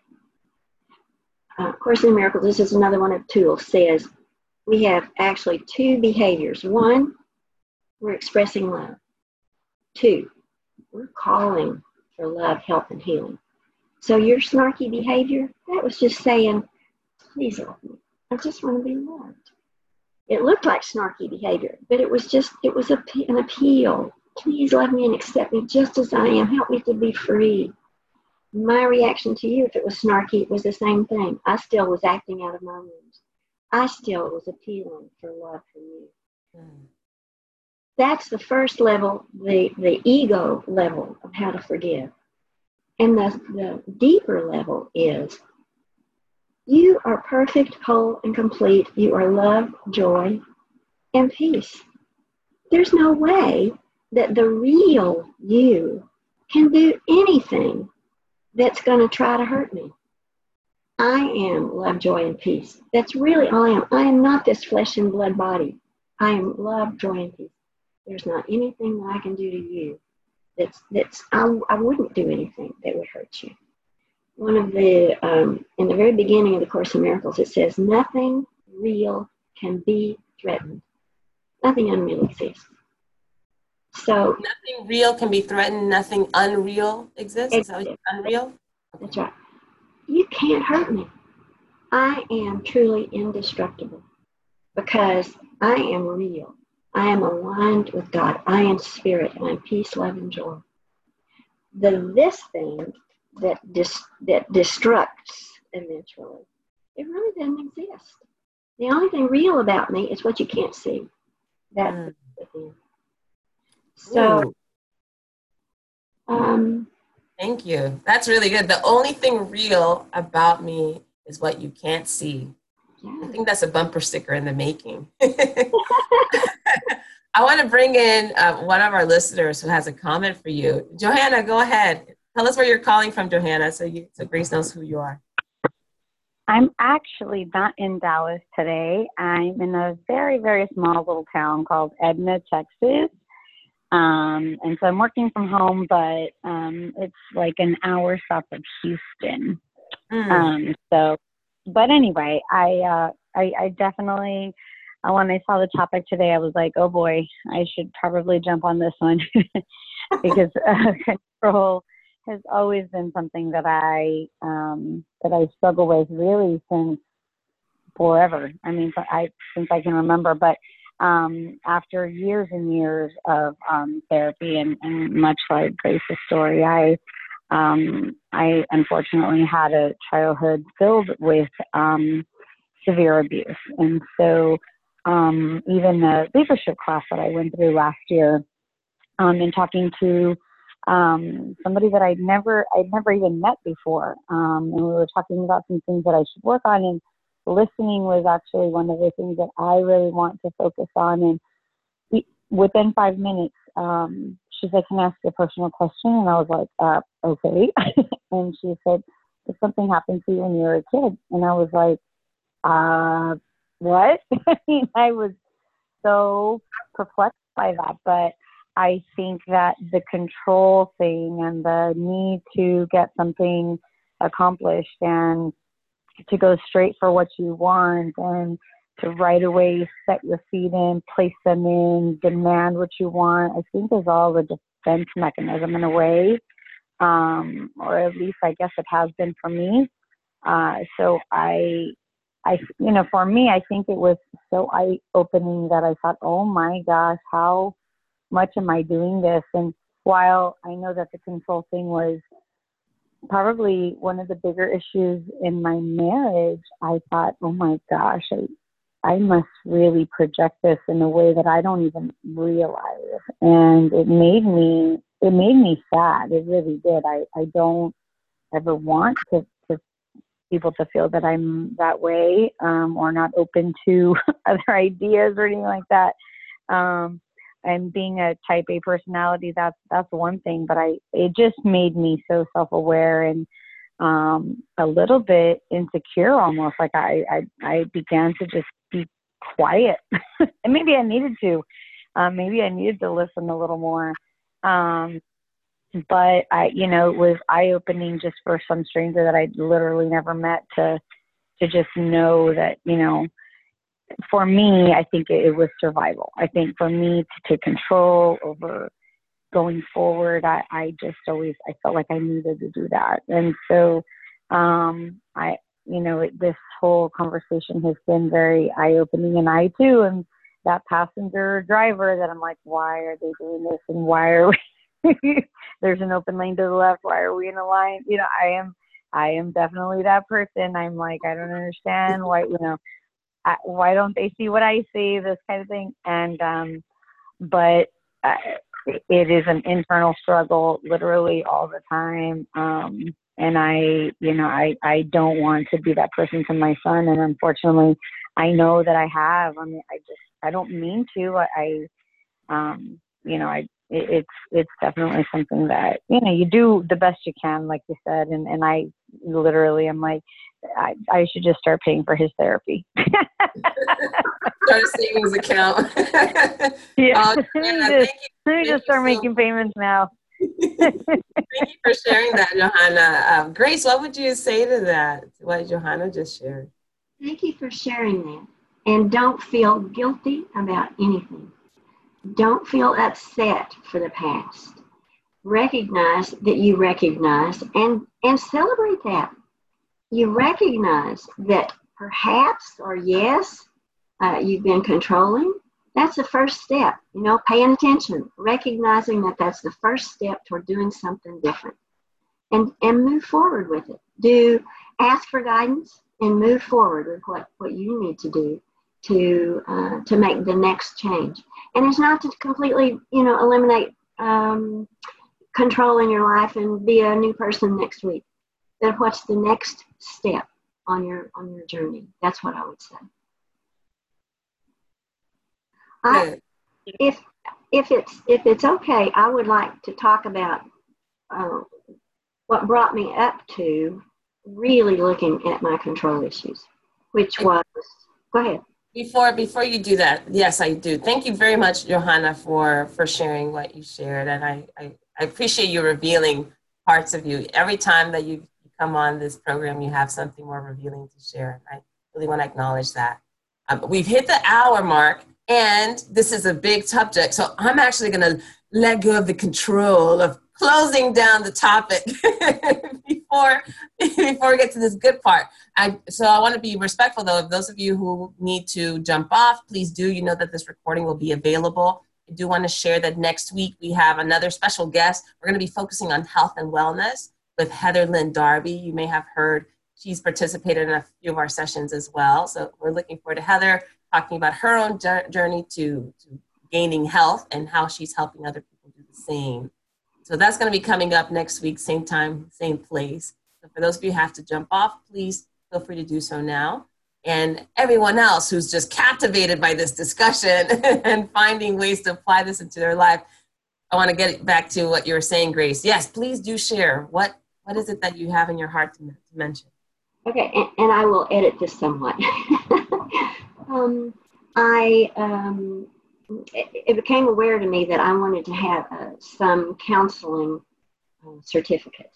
Uh, Course in Miracles, this is another one of tools, says we have actually two behaviors. One we're expressing love. Two, we're calling for love, help, and healing. So your snarky behavior, that was just saying, please love me. I just want to be loved. It looked like snarky behavior, but it was just, it was a, an appeal. Please love me and accept me just as I am. Help me to be free. My reaction to you, if it was snarky, it was the same thing. I still was acting out of my wounds. I still was appealing for love from you. Mm that's the first level, the, the ego level of how to forgive. And the, the deeper level is you are perfect, whole, and complete. You are love, joy, and peace. There's no way that the real you can do anything that's going to try to hurt me. I am love, joy, and peace. That's really all I am. I am not this flesh and blood body. I am love, joy, and peace. There's not anything that I can do to you that's that's I, I wouldn't do anything that would hurt you. One of the um, in the very beginning of the Course in Miracles, it says nothing real can be threatened. Nothing unreal exists. So nothing real can be threatened. Nothing unreal exists. Is that unreal? That's right. You can't hurt me. I am truly indestructible because I am real. I am aligned with God. I am spirit. I am peace, love, and joy. The this thing that dis, that destructs eventually, it really doesn't exist. The only thing real about me is what you can't see. That's mm. within. So, um, thank you. That's really good. The only thing real about me is what you can't see. Yeah. I think that's a bumper sticker in the making. I want to bring in uh, one of our listeners who has a comment for you. Johanna, go ahead. Tell us where you're calling from, Johanna, so you so Grace knows who you are. I'm actually not in Dallas today. I'm in a very, very small little town called Edna, Texas. Um, and so I'm working from home, but um, it's like an hour south of Houston. Mm. Um, so, but anyway, I, uh, I, I definitely, uh, when I saw the topic today, I was like, oh boy, I should probably jump on this one because uh, control has always been something that I um, that I struggle with really since forever. I mean, I since I can remember. But um, after years and years of um, therapy, and, and much like Grace's story, I um, I unfortunately had a childhood filled with um, severe abuse, and so um, even the leadership class that I went through last year, um, and talking to um, somebody that I'd never I'd never even met before. Um, and we were talking about some things that I should work on. And listening was actually one of the things that I really want to focus on. And we, within five minutes, um, she's like, "Can I ask you a personal question?" And I was like, uh, "Okay." and she said, "If something happened to you when you were a kid," and I was like, "Uh, what?" I was so perplexed by that, but I think that the control thing and the need to get something accomplished and to go straight for what you want and to right away set your feet in, place them in, demand what you want, I think is all a defense mechanism in a way. Um, or at least I guess it has been for me. Uh, so I, I, you know, for me, I think it was so eye opening that I thought, oh my gosh, how much am I doing this? And while I know that the control thing was probably one of the bigger issues in my marriage, I thought, oh my gosh, I, I must really project this in a way that I don't even realize. And it made me, it made me sad. It really did. I, I don't ever want to, to people to feel that I'm that way um, or not open to other ideas or anything like that. Um, and being a type A personality, that's that's one thing. But I it just made me so self aware and um, a little bit insecure, almost like I I, I began to just be quiet, and maybe I needed to. Um, maybe I needed to listen a little more. Um, but I, you know, it was eye opening just for some stranger that I literally never met to to just know that you know for me, I think it, it was survival. I think for me to take control over going forward, I, I just always I felt like I needed to do that, and so um, I, you know, it, this whole conversation has been very eye opening, and I too am that passenger driver that I'm like, why are they doing this, and why are we? There's an open lane to the left. Why are we in a line? You know, I am. I am definitely that person. I'm like, I don't understand why, you know, why don't they see what I see? This kind of thing. And, um, but uh, it is an internal struggle literally all the time. Um, and I, you know, I, I don't want to be that person to my son. And unfortunately, I know that I have. I mean, I just, I don't mean to. I, I um, you know, I, it, it's, it's definitely something that, you know, you do the best you can, like you said. And, and I literally am like, I, I should just start paying for his therapy. start a savings account. yeah. Uh, just, let me just start so making payments now. thank you for sharing that, Johanna. Um, Grace, what would you say to that? What Johanna just shared? Thank you for sharing that. And don't feel guilty about anything. Don't feel upset for the past. Recognize that you recognize and, and celebrate that you recognize that perhaps or yes, uh, you've been controlling, that's the first step. You know, paying attention, recognizing that that's the first step toward doing something different, and and move forward with it. Do ask for guidance and move forward with what what you need to do to uh, to make the next change. And it's not to completely, you know, eliminate um, control in your life and be a new person next week then what's the next step on your on your journey? That's what I would say. I, if if it's if it's okay, I would like to talk about uh, what brought me up to really looking at my control issues, which was, go ahead. Before before you do that, yes, I do. Thank you very much, Johanna, for for sharing what you shared, and I I, I appreciate you revealing parts of you. Every time that you come on this program, you have something more revealing to share. I really want to acknowledge that. Um, we've hit the hour mark, and this is a big subject, so I'm actually going to let go of the control of closing down the topic before before we get to this good part. I, so I want to be respectful though of those of you who need to jump off. Please do. You know that this recording will be available. I do want to share that next week we have another special guest. We're going to be focusing on health and wellness with Heather Lynn Darby. You may have heard she's participated in a few of our sessions as well. So we're looking forward to Heather talking about her own journey to, to gaining health and how she's helping other people do the same. So that's going to be coming up next week, same time, same place. So for those of you who have to jump off, please feel free to do so now. And everyone else who's just captivated by this discussion and finding ways to apply this into their life, I want to get back to what you were saying, Grace. Yes, please do share. What what is it that you have in your heart to, to mention? Okay, and, and, I will edit this somewhat. um, I um, it, became aware to me that I wanted to have uh, some counseling uh, certificate,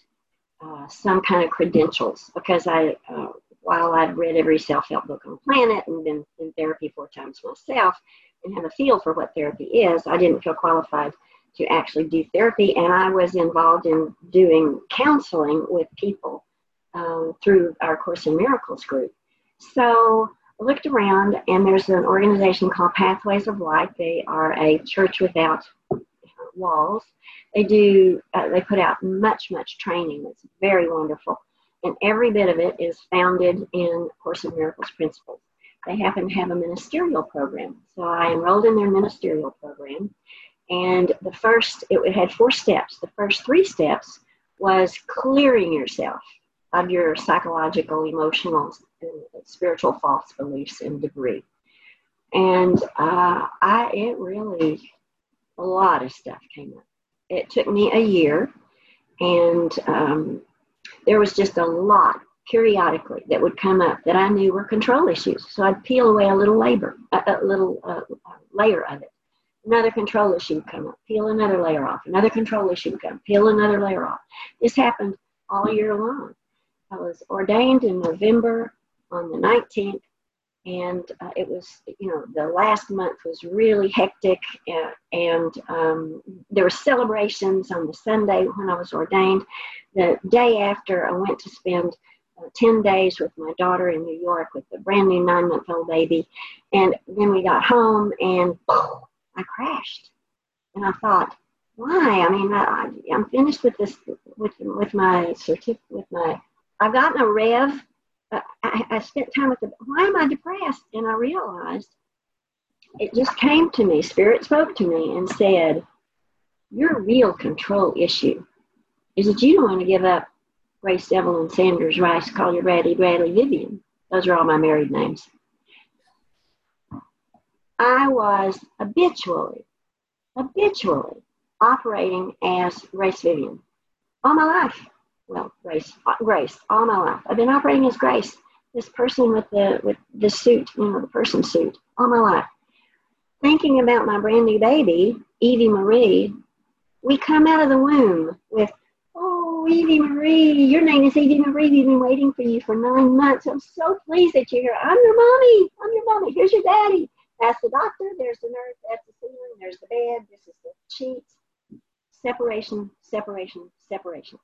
uh, some kind of credentials, because I, uh, while I'd read every self help book on the planet and been in therapy four times myself and have a feel for what therapy is, I didn't feel qualified to actually do therapy. And I was involved in doing counseling with people um, through our Course in Miracles group. So looked around, and there's an organization called Pathways of Light. They are a church without walls. They do. Uh, they put out much, much training. It's very wonderful, and every bit of it is founded in Course in Miracles principles. They happen to have a ministerial program, so I enrolled in their ministerial program. And the first, it had four steps. The first three steps was clearing yourself of your psychological, emotional, spiritual false beliefs and debris. And uh, I, it really, a lot of stuff came up. It took me a year, and um, there was just a lot periodically that would come up that I knew were control issues. So I'd peel away a little labor, a, a little uh, layer of it. Another control issue would come up, peel another layer off. Another control issue would come, peel another layer off. This happened all year long. I was ordained in November on the 19th, and uh, it was, you know, the last month was really hectic, and, and um, there were celebrations on the Sunday when I was ordained. The day after, I went to spend uh, 10 days with my daughter in New York with a brand new nine month old baby, and then we got home, and I crashed. And I thought, why? I mean, I, am finished with this, with with my certificate, with my I've gotten a rev. Uh, I, I spent time with the, why am I depressed? And I realized it just came to me. Spirit spoke to me and said, Your real control issue is that you don't want to give up Grace Evelyn Sanders Rice, Collier Bradley, Bradley Vyvyan. Those are all my married names. I was habitually, habitually operating as Grace Vyvyan all my life well, Grace, uh, Grace, all my life. I've been operating as Grace, this person with the with the suit, you know, the person suit, all my life. Thinking about my brand new baby, Evie Marie, we come out of the womb with, oh, Evie Marie, your name is Evie Marie. We've been waiting for you for nine months. I'm so pleased that you're here. I'm your mommy. I'm your mommy. Here's your daddy. That's the doctor. There's the nurse. That's the ceiling. There's the bed. This is the sheets. Separation, separation, separation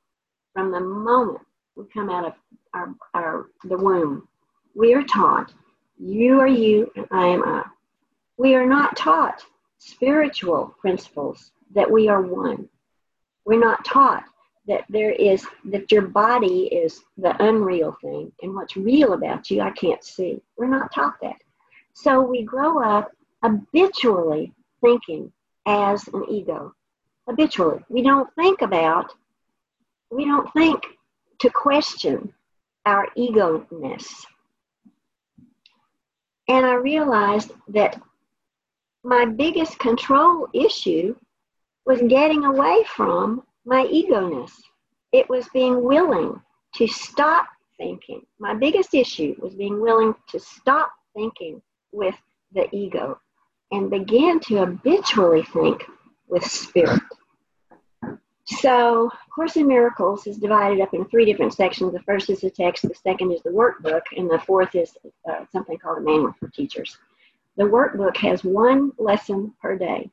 from the moment we come out of our, our the womb. We are taught, you are you and I am I. We are not taught spiritual principles that we are one. We're not taught that there is that your body is the unreal thing and what's real about you I can't see. We're not taught that. So we grow up habitually thinking as an ego. Habitually. We don't think about we don't think to question our ego ness. And I realized that my biggest control issue was getting away from my ego ness. It was being willing to stop thinking. My biggest issue was being willing to stop thinking with the ego and begin to habitually think with spirit. So, Course in Miracles is divided up into three different sections. The first is the text, the second is the workbook, and the fourth is uh, something called a manual for teachers. The workbook has one lesson per day.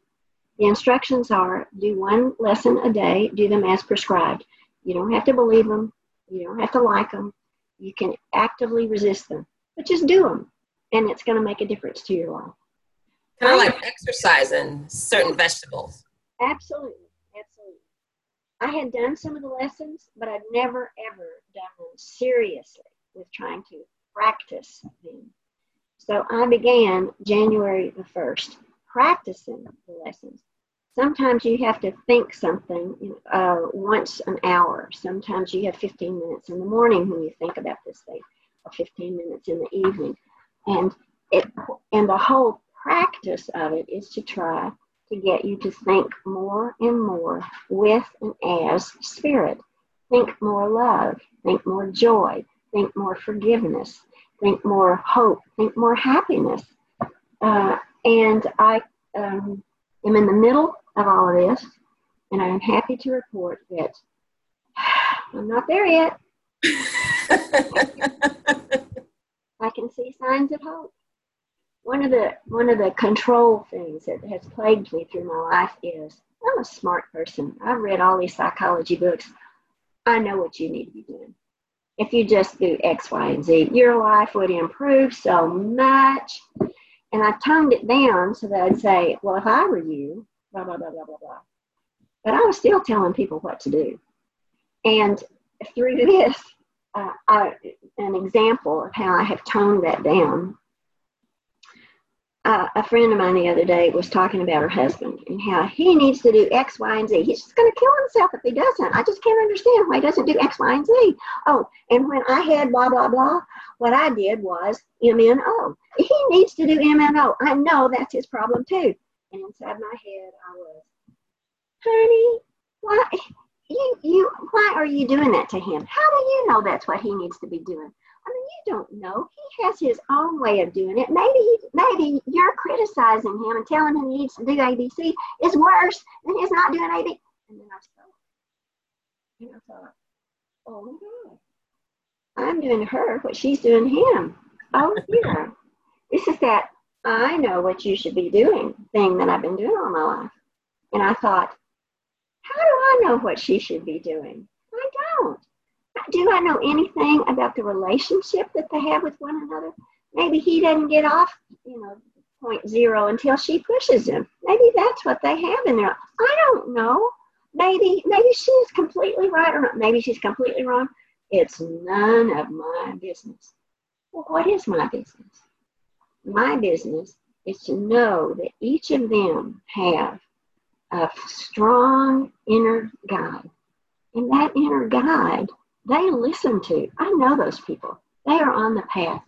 The instructions are do one lesson a day, do them as prescribed. You don't have to believe them, you don't have to like them, you can actively resist them, but just do them, and it's going to make a difference to your life. Kind of like exercising certain vegetables. Absolutely. I had done some of the lessons, but I'd never ever done them seriously with trying to practice them. So I began January the 1st practicing the lessons. Sometimes you have to think something uh, once an hour. Sometimes you have 15 minutes in the morning when you think about this thing, or 15 minutes in the evening. And it and the whole practice of it is to try to get you to think more and more with and as spirit. Think more love, think more joy, think more forgiveness, think more hope, think more happiness. Uh, and I um, am in the middle of all of this, and I'm happy to report that I'm not there yet. I can see signs of hope one of the one of the control things that has plagued me through my life is I'm a smart person. I've read all these psychology books. I know what you need to be doing. If you just do X, Y, and Z, your life would improve so much. And I toned it down so that I'd say, well, if I were you, blah, blah, blah, blah, blah, blah. But I was still telling people what to do. And through this, uh, I, an example of how I have toned that down uh, a friend of mine the other day was talking about her husband and how he needs to do X, Y, and Z. He's just going to kill himself if he doesn't. I just can't understand why he doesn't do X, Y, and Z. Oh, and when I had blah, blah, blah, what I did was MNO. He needs to do MNO. I know that's his problem too. And inside my head, I was, honey, why? You, you, why are you doing that to him? How do you know that's what he needs to be doing? I mean, you don't know. He has his own way of doing it. Maybe, maybe you're criticizing him and telling him he needs to do ABC is worse than his not doing ABC. And then I thought, and I thought, oh my God, I'm doing her what she's doing him. Oh yeah, this is that I know what you should be doing thing that I've been doing all my life. And I thought, how do I know what she should be doing? I don't do I know anything about the relationship that they have with one another? Maybe he doesn't get off, you know, point zero until she pushes him. Maybe that's what they have in there. I don't know. Maybe maybe she's completely right or not. Maybe she's completely wrong. It's none of my business. Well, what is my business? My business is to know that each of them have a strong inner guide. And that inner guide they listen to. I know those people. They are on the path.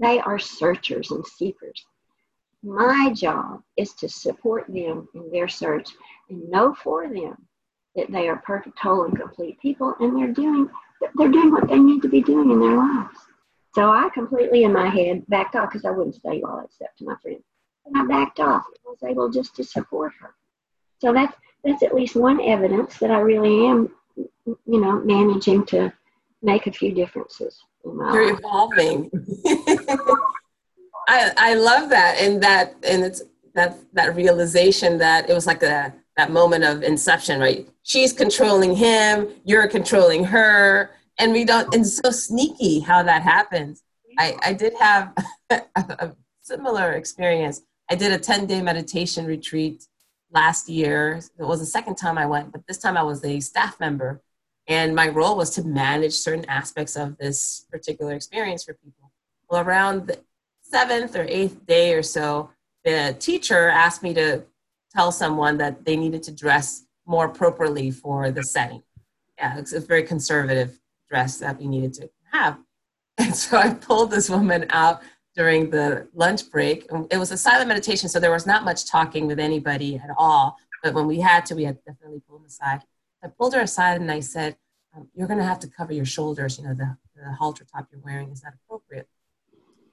They are searchers and seekers. My job is to support them in their search and know for them that they are perfect, whole, and complete people, and they're doing they're doing what they need to be doing in their lives. So I completely, in my head, backed off because I wouldn't say all that stuff to my friend. And I backed off. I was able just to support her. So that's that's at least one evidence that I really am, you know, managing to make a few differences You're evolving. I I love that and that and it's that that realization that it was like a that moment of inception, right? She's controlling him, you're controlling her, and we don't and so sneaky how that happens. I, I did have a, a similar experience. I did a 10 day meditation retreat last year. It was the second time I went, but this time I was a staff member and my role was to manage certain aspects of this particular experience for people. Well, around the seventh or eighth day or so, the teacher asked me to tell someone that they needed to dress more appropriately for the setting. Yeah, it's a very conservative dress that we needed to have. And so I pulled this woman out during the lunch break. It was a silent meditation, so there was not much talking with anybody at all. But when we had to, we had definitely pull them aside. I pulled her aside and I said, um, You're going to have to cover your shoulders, you know, the, the halter top you're wearing, is that appropriate?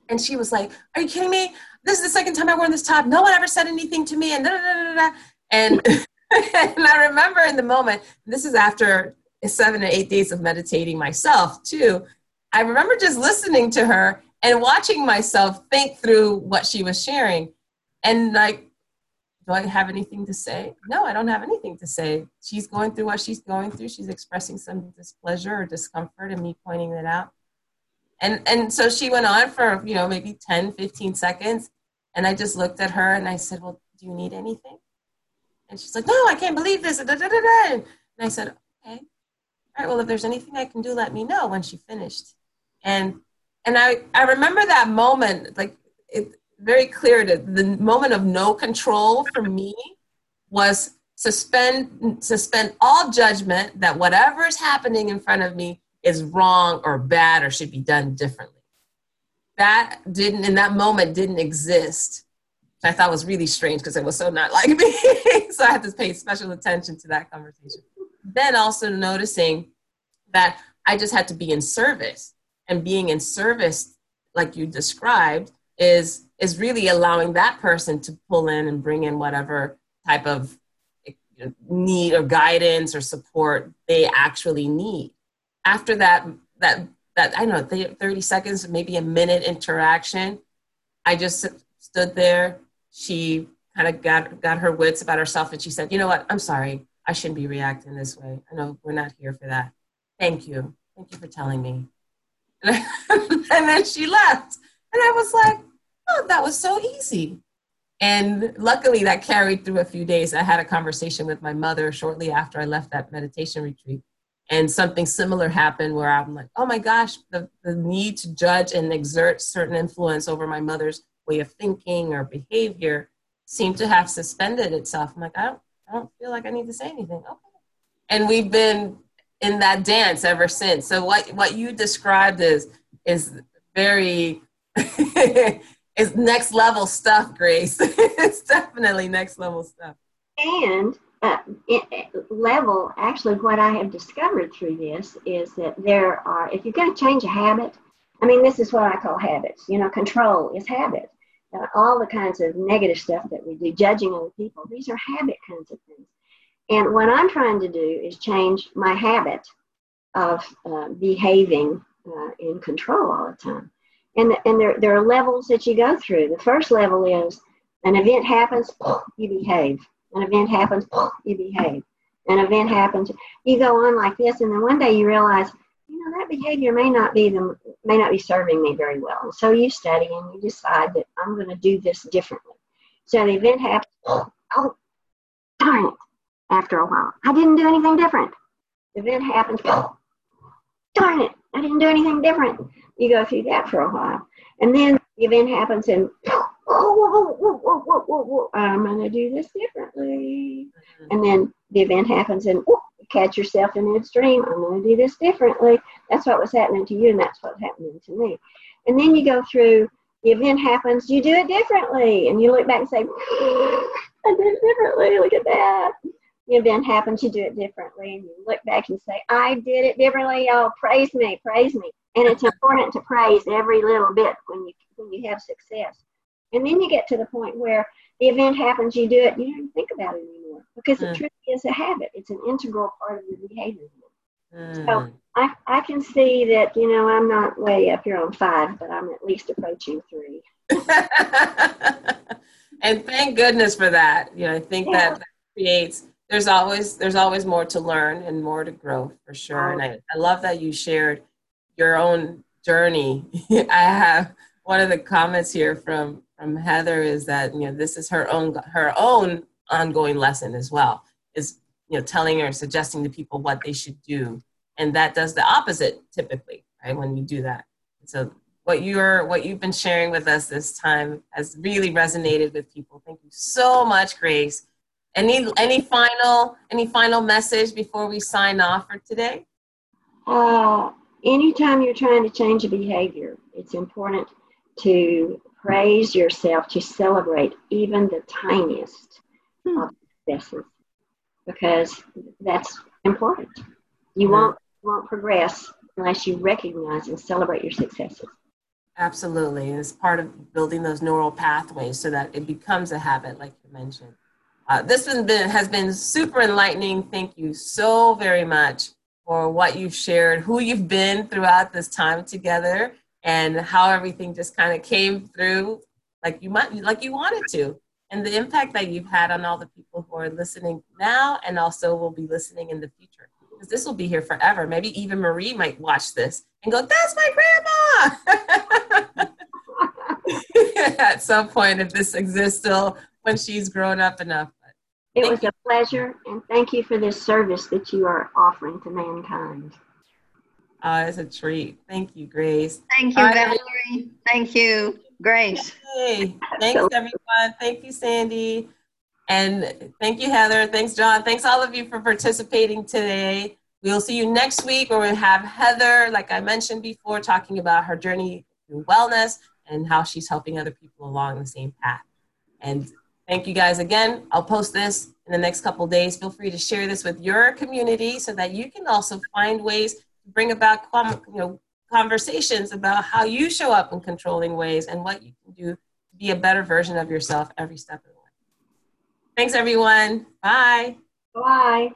And she was like, Are you kidding me? This is the second time I wore this top. No one ever said anything to me. And da, da, da. And, and I remember in the moment, this is after seven or eight days of meditating myself too. I remember just listening to her and watching myself think through what she was sharing. And like, do I have anything to say? No, I don't have anything to say. She's going through what she's going through. She's expressing some displeasure or discomfort and me pointing it out. And and so she went on for, you know, maybe 10, 15 seconds. And I just looked at her and I said, Well, do you need anything? And she's like, No, I can't believe this. And I said, Okay. All right, well, if there's anything I can do, let me know when she finished. And and I, I remember that moment, like it very clear that the moment of no control for me was suspend suspend all judgment that whatever is happening in front of me is wrong or bad or should be done differently. That didn't in that moment didn't exist. I thought was really strange because it was so not like me. so I had to pay special attention to that conversation. Then also noticing that I just had to be in service and being in service like you described is is really allowing that person to pull in and bring in whatever type of need or guidance or support they actually need. After that that that i don't know 30 seconds maybe a minute interaction i just stood there. She kind of got got her wits about herself and she said you know what? I'm sorry. I shouldn't be reacting this way. I know we're not here for that. Thank you. Thank you for telling me. And then she left. And I was like, oh, that was so easy. And luckily, that carried through a few days. I had a conversation with my mother shortly after I left that meditation retreat. And something similar happened where I'm like, oh my gosh, the, the need to judge and exert certain influence over my mother's way of thinking or behavior seemed to have suspended itself. I'm like, I don't, I don't feel like I need to say anything. Okay. And we've been in that dance ever since. So what what you described is is very is next level stuff, Grace. it's definitely next level stuff. And uh, it, level, actually, what I have discovered through this is that there are, if you're going to change a habit, I mean, this is what I call habits. You know, control is habit. Uh, all the kinds of negative stuff that we do, judging other people, these are habit kinds of things. And what I'm trying to do is change my habit of uh, behaving uh, in control all the time. And, and there, there are levels that you go through. The first level is an event happens, you behave. An event happens, you behave. An event happens, you go on like this, and then one day you realize, you know, that behavior may not be the may not be serving me very well. So you study and you decide that I'm going to do this differently. So the event happens, oh, darn it, after a while. I didn't do anything different. The event happens, darn it, I didn't do anything different. You go through that for a while. And then the event happens and whoa, whoa, whoa, I'm going to do this differently. Mm-hmm. And then the event happens and you catch yourself in midstream. I'm going to do this differently. That's what was happening to you, and that's what's happening to me. And then you go through the event happens, you do it differently. And you look back and say, I did it differently. Look at that event happens, you do it differently, and you look back and say, I did it differently. Oh, praise me, praise me. And it's important to praise every little bit when you when you have success. And then you get to the point where the event happens, you do it, you don't think about it anymore because mm. it truly is a habit. It's an integral part of your behavior. Mm. So I, I can see that, you know, I'm not way up here on five, but I'm at least approaching three. and thank goodness for that. You know, I think yeah. that creates there's always there's always more to learn and more to grow for sure. And I, I love that you shared your own journey. I have one of the comments here from from heather is that you know this is her own her own ongoing lesson as well is you know telling or suggesting to people what they should do. And that does the opposite typically right when you do that. So what you're what you've been sharing with us this time has really resonated with people. Thank you so much grace any any final any final message before we sign off for today? Uh, anytime you're trying to change a behavior, it's important to praise yourself, to celebrate even the tiniest hmm. of successes, because that's important. You hmm. won't won't progress unless you recognize and celebrate your successes. Absolutely. It's part of building those neural pathways so that it becomes a habit, like you mentioned. Uh, this has been, has been super enlightening. Thank you so very much for what you've shared, who you've been throughout this time together, and how everything just kind of came through like you might like you wanted to and the impact that you've had on all the people who are listening now and also will be listening in the future. Because this will be here forever. Maybe Evie Marie might watch this and go that's my grandma! At some point if this exists still when she's grown up enough it was a pleasure and thank you for this service that you are offering to mankind Oh, it's a treat. Thank you, Grace. Thank you, Bye. Valerie. Thank you, Grace. Hey, thanks, everyone. Thank you, Sandy. And thank you, Heather. Thanks, John. Thanks, all of you, for participating today. We'll see you next week where we'll have Heather, like I mentioned before, talking about her journey through wellness and how she's helping other people along the same path. And thank you guys again. I'll post this in the next couple days. Feel free to share this with your community so that you can also find ways to bring about you know, conversations about how you show up in controlling ways and what you can do to be a better version of yourself every step of the way. Thanks, everyone. Bye. Bye.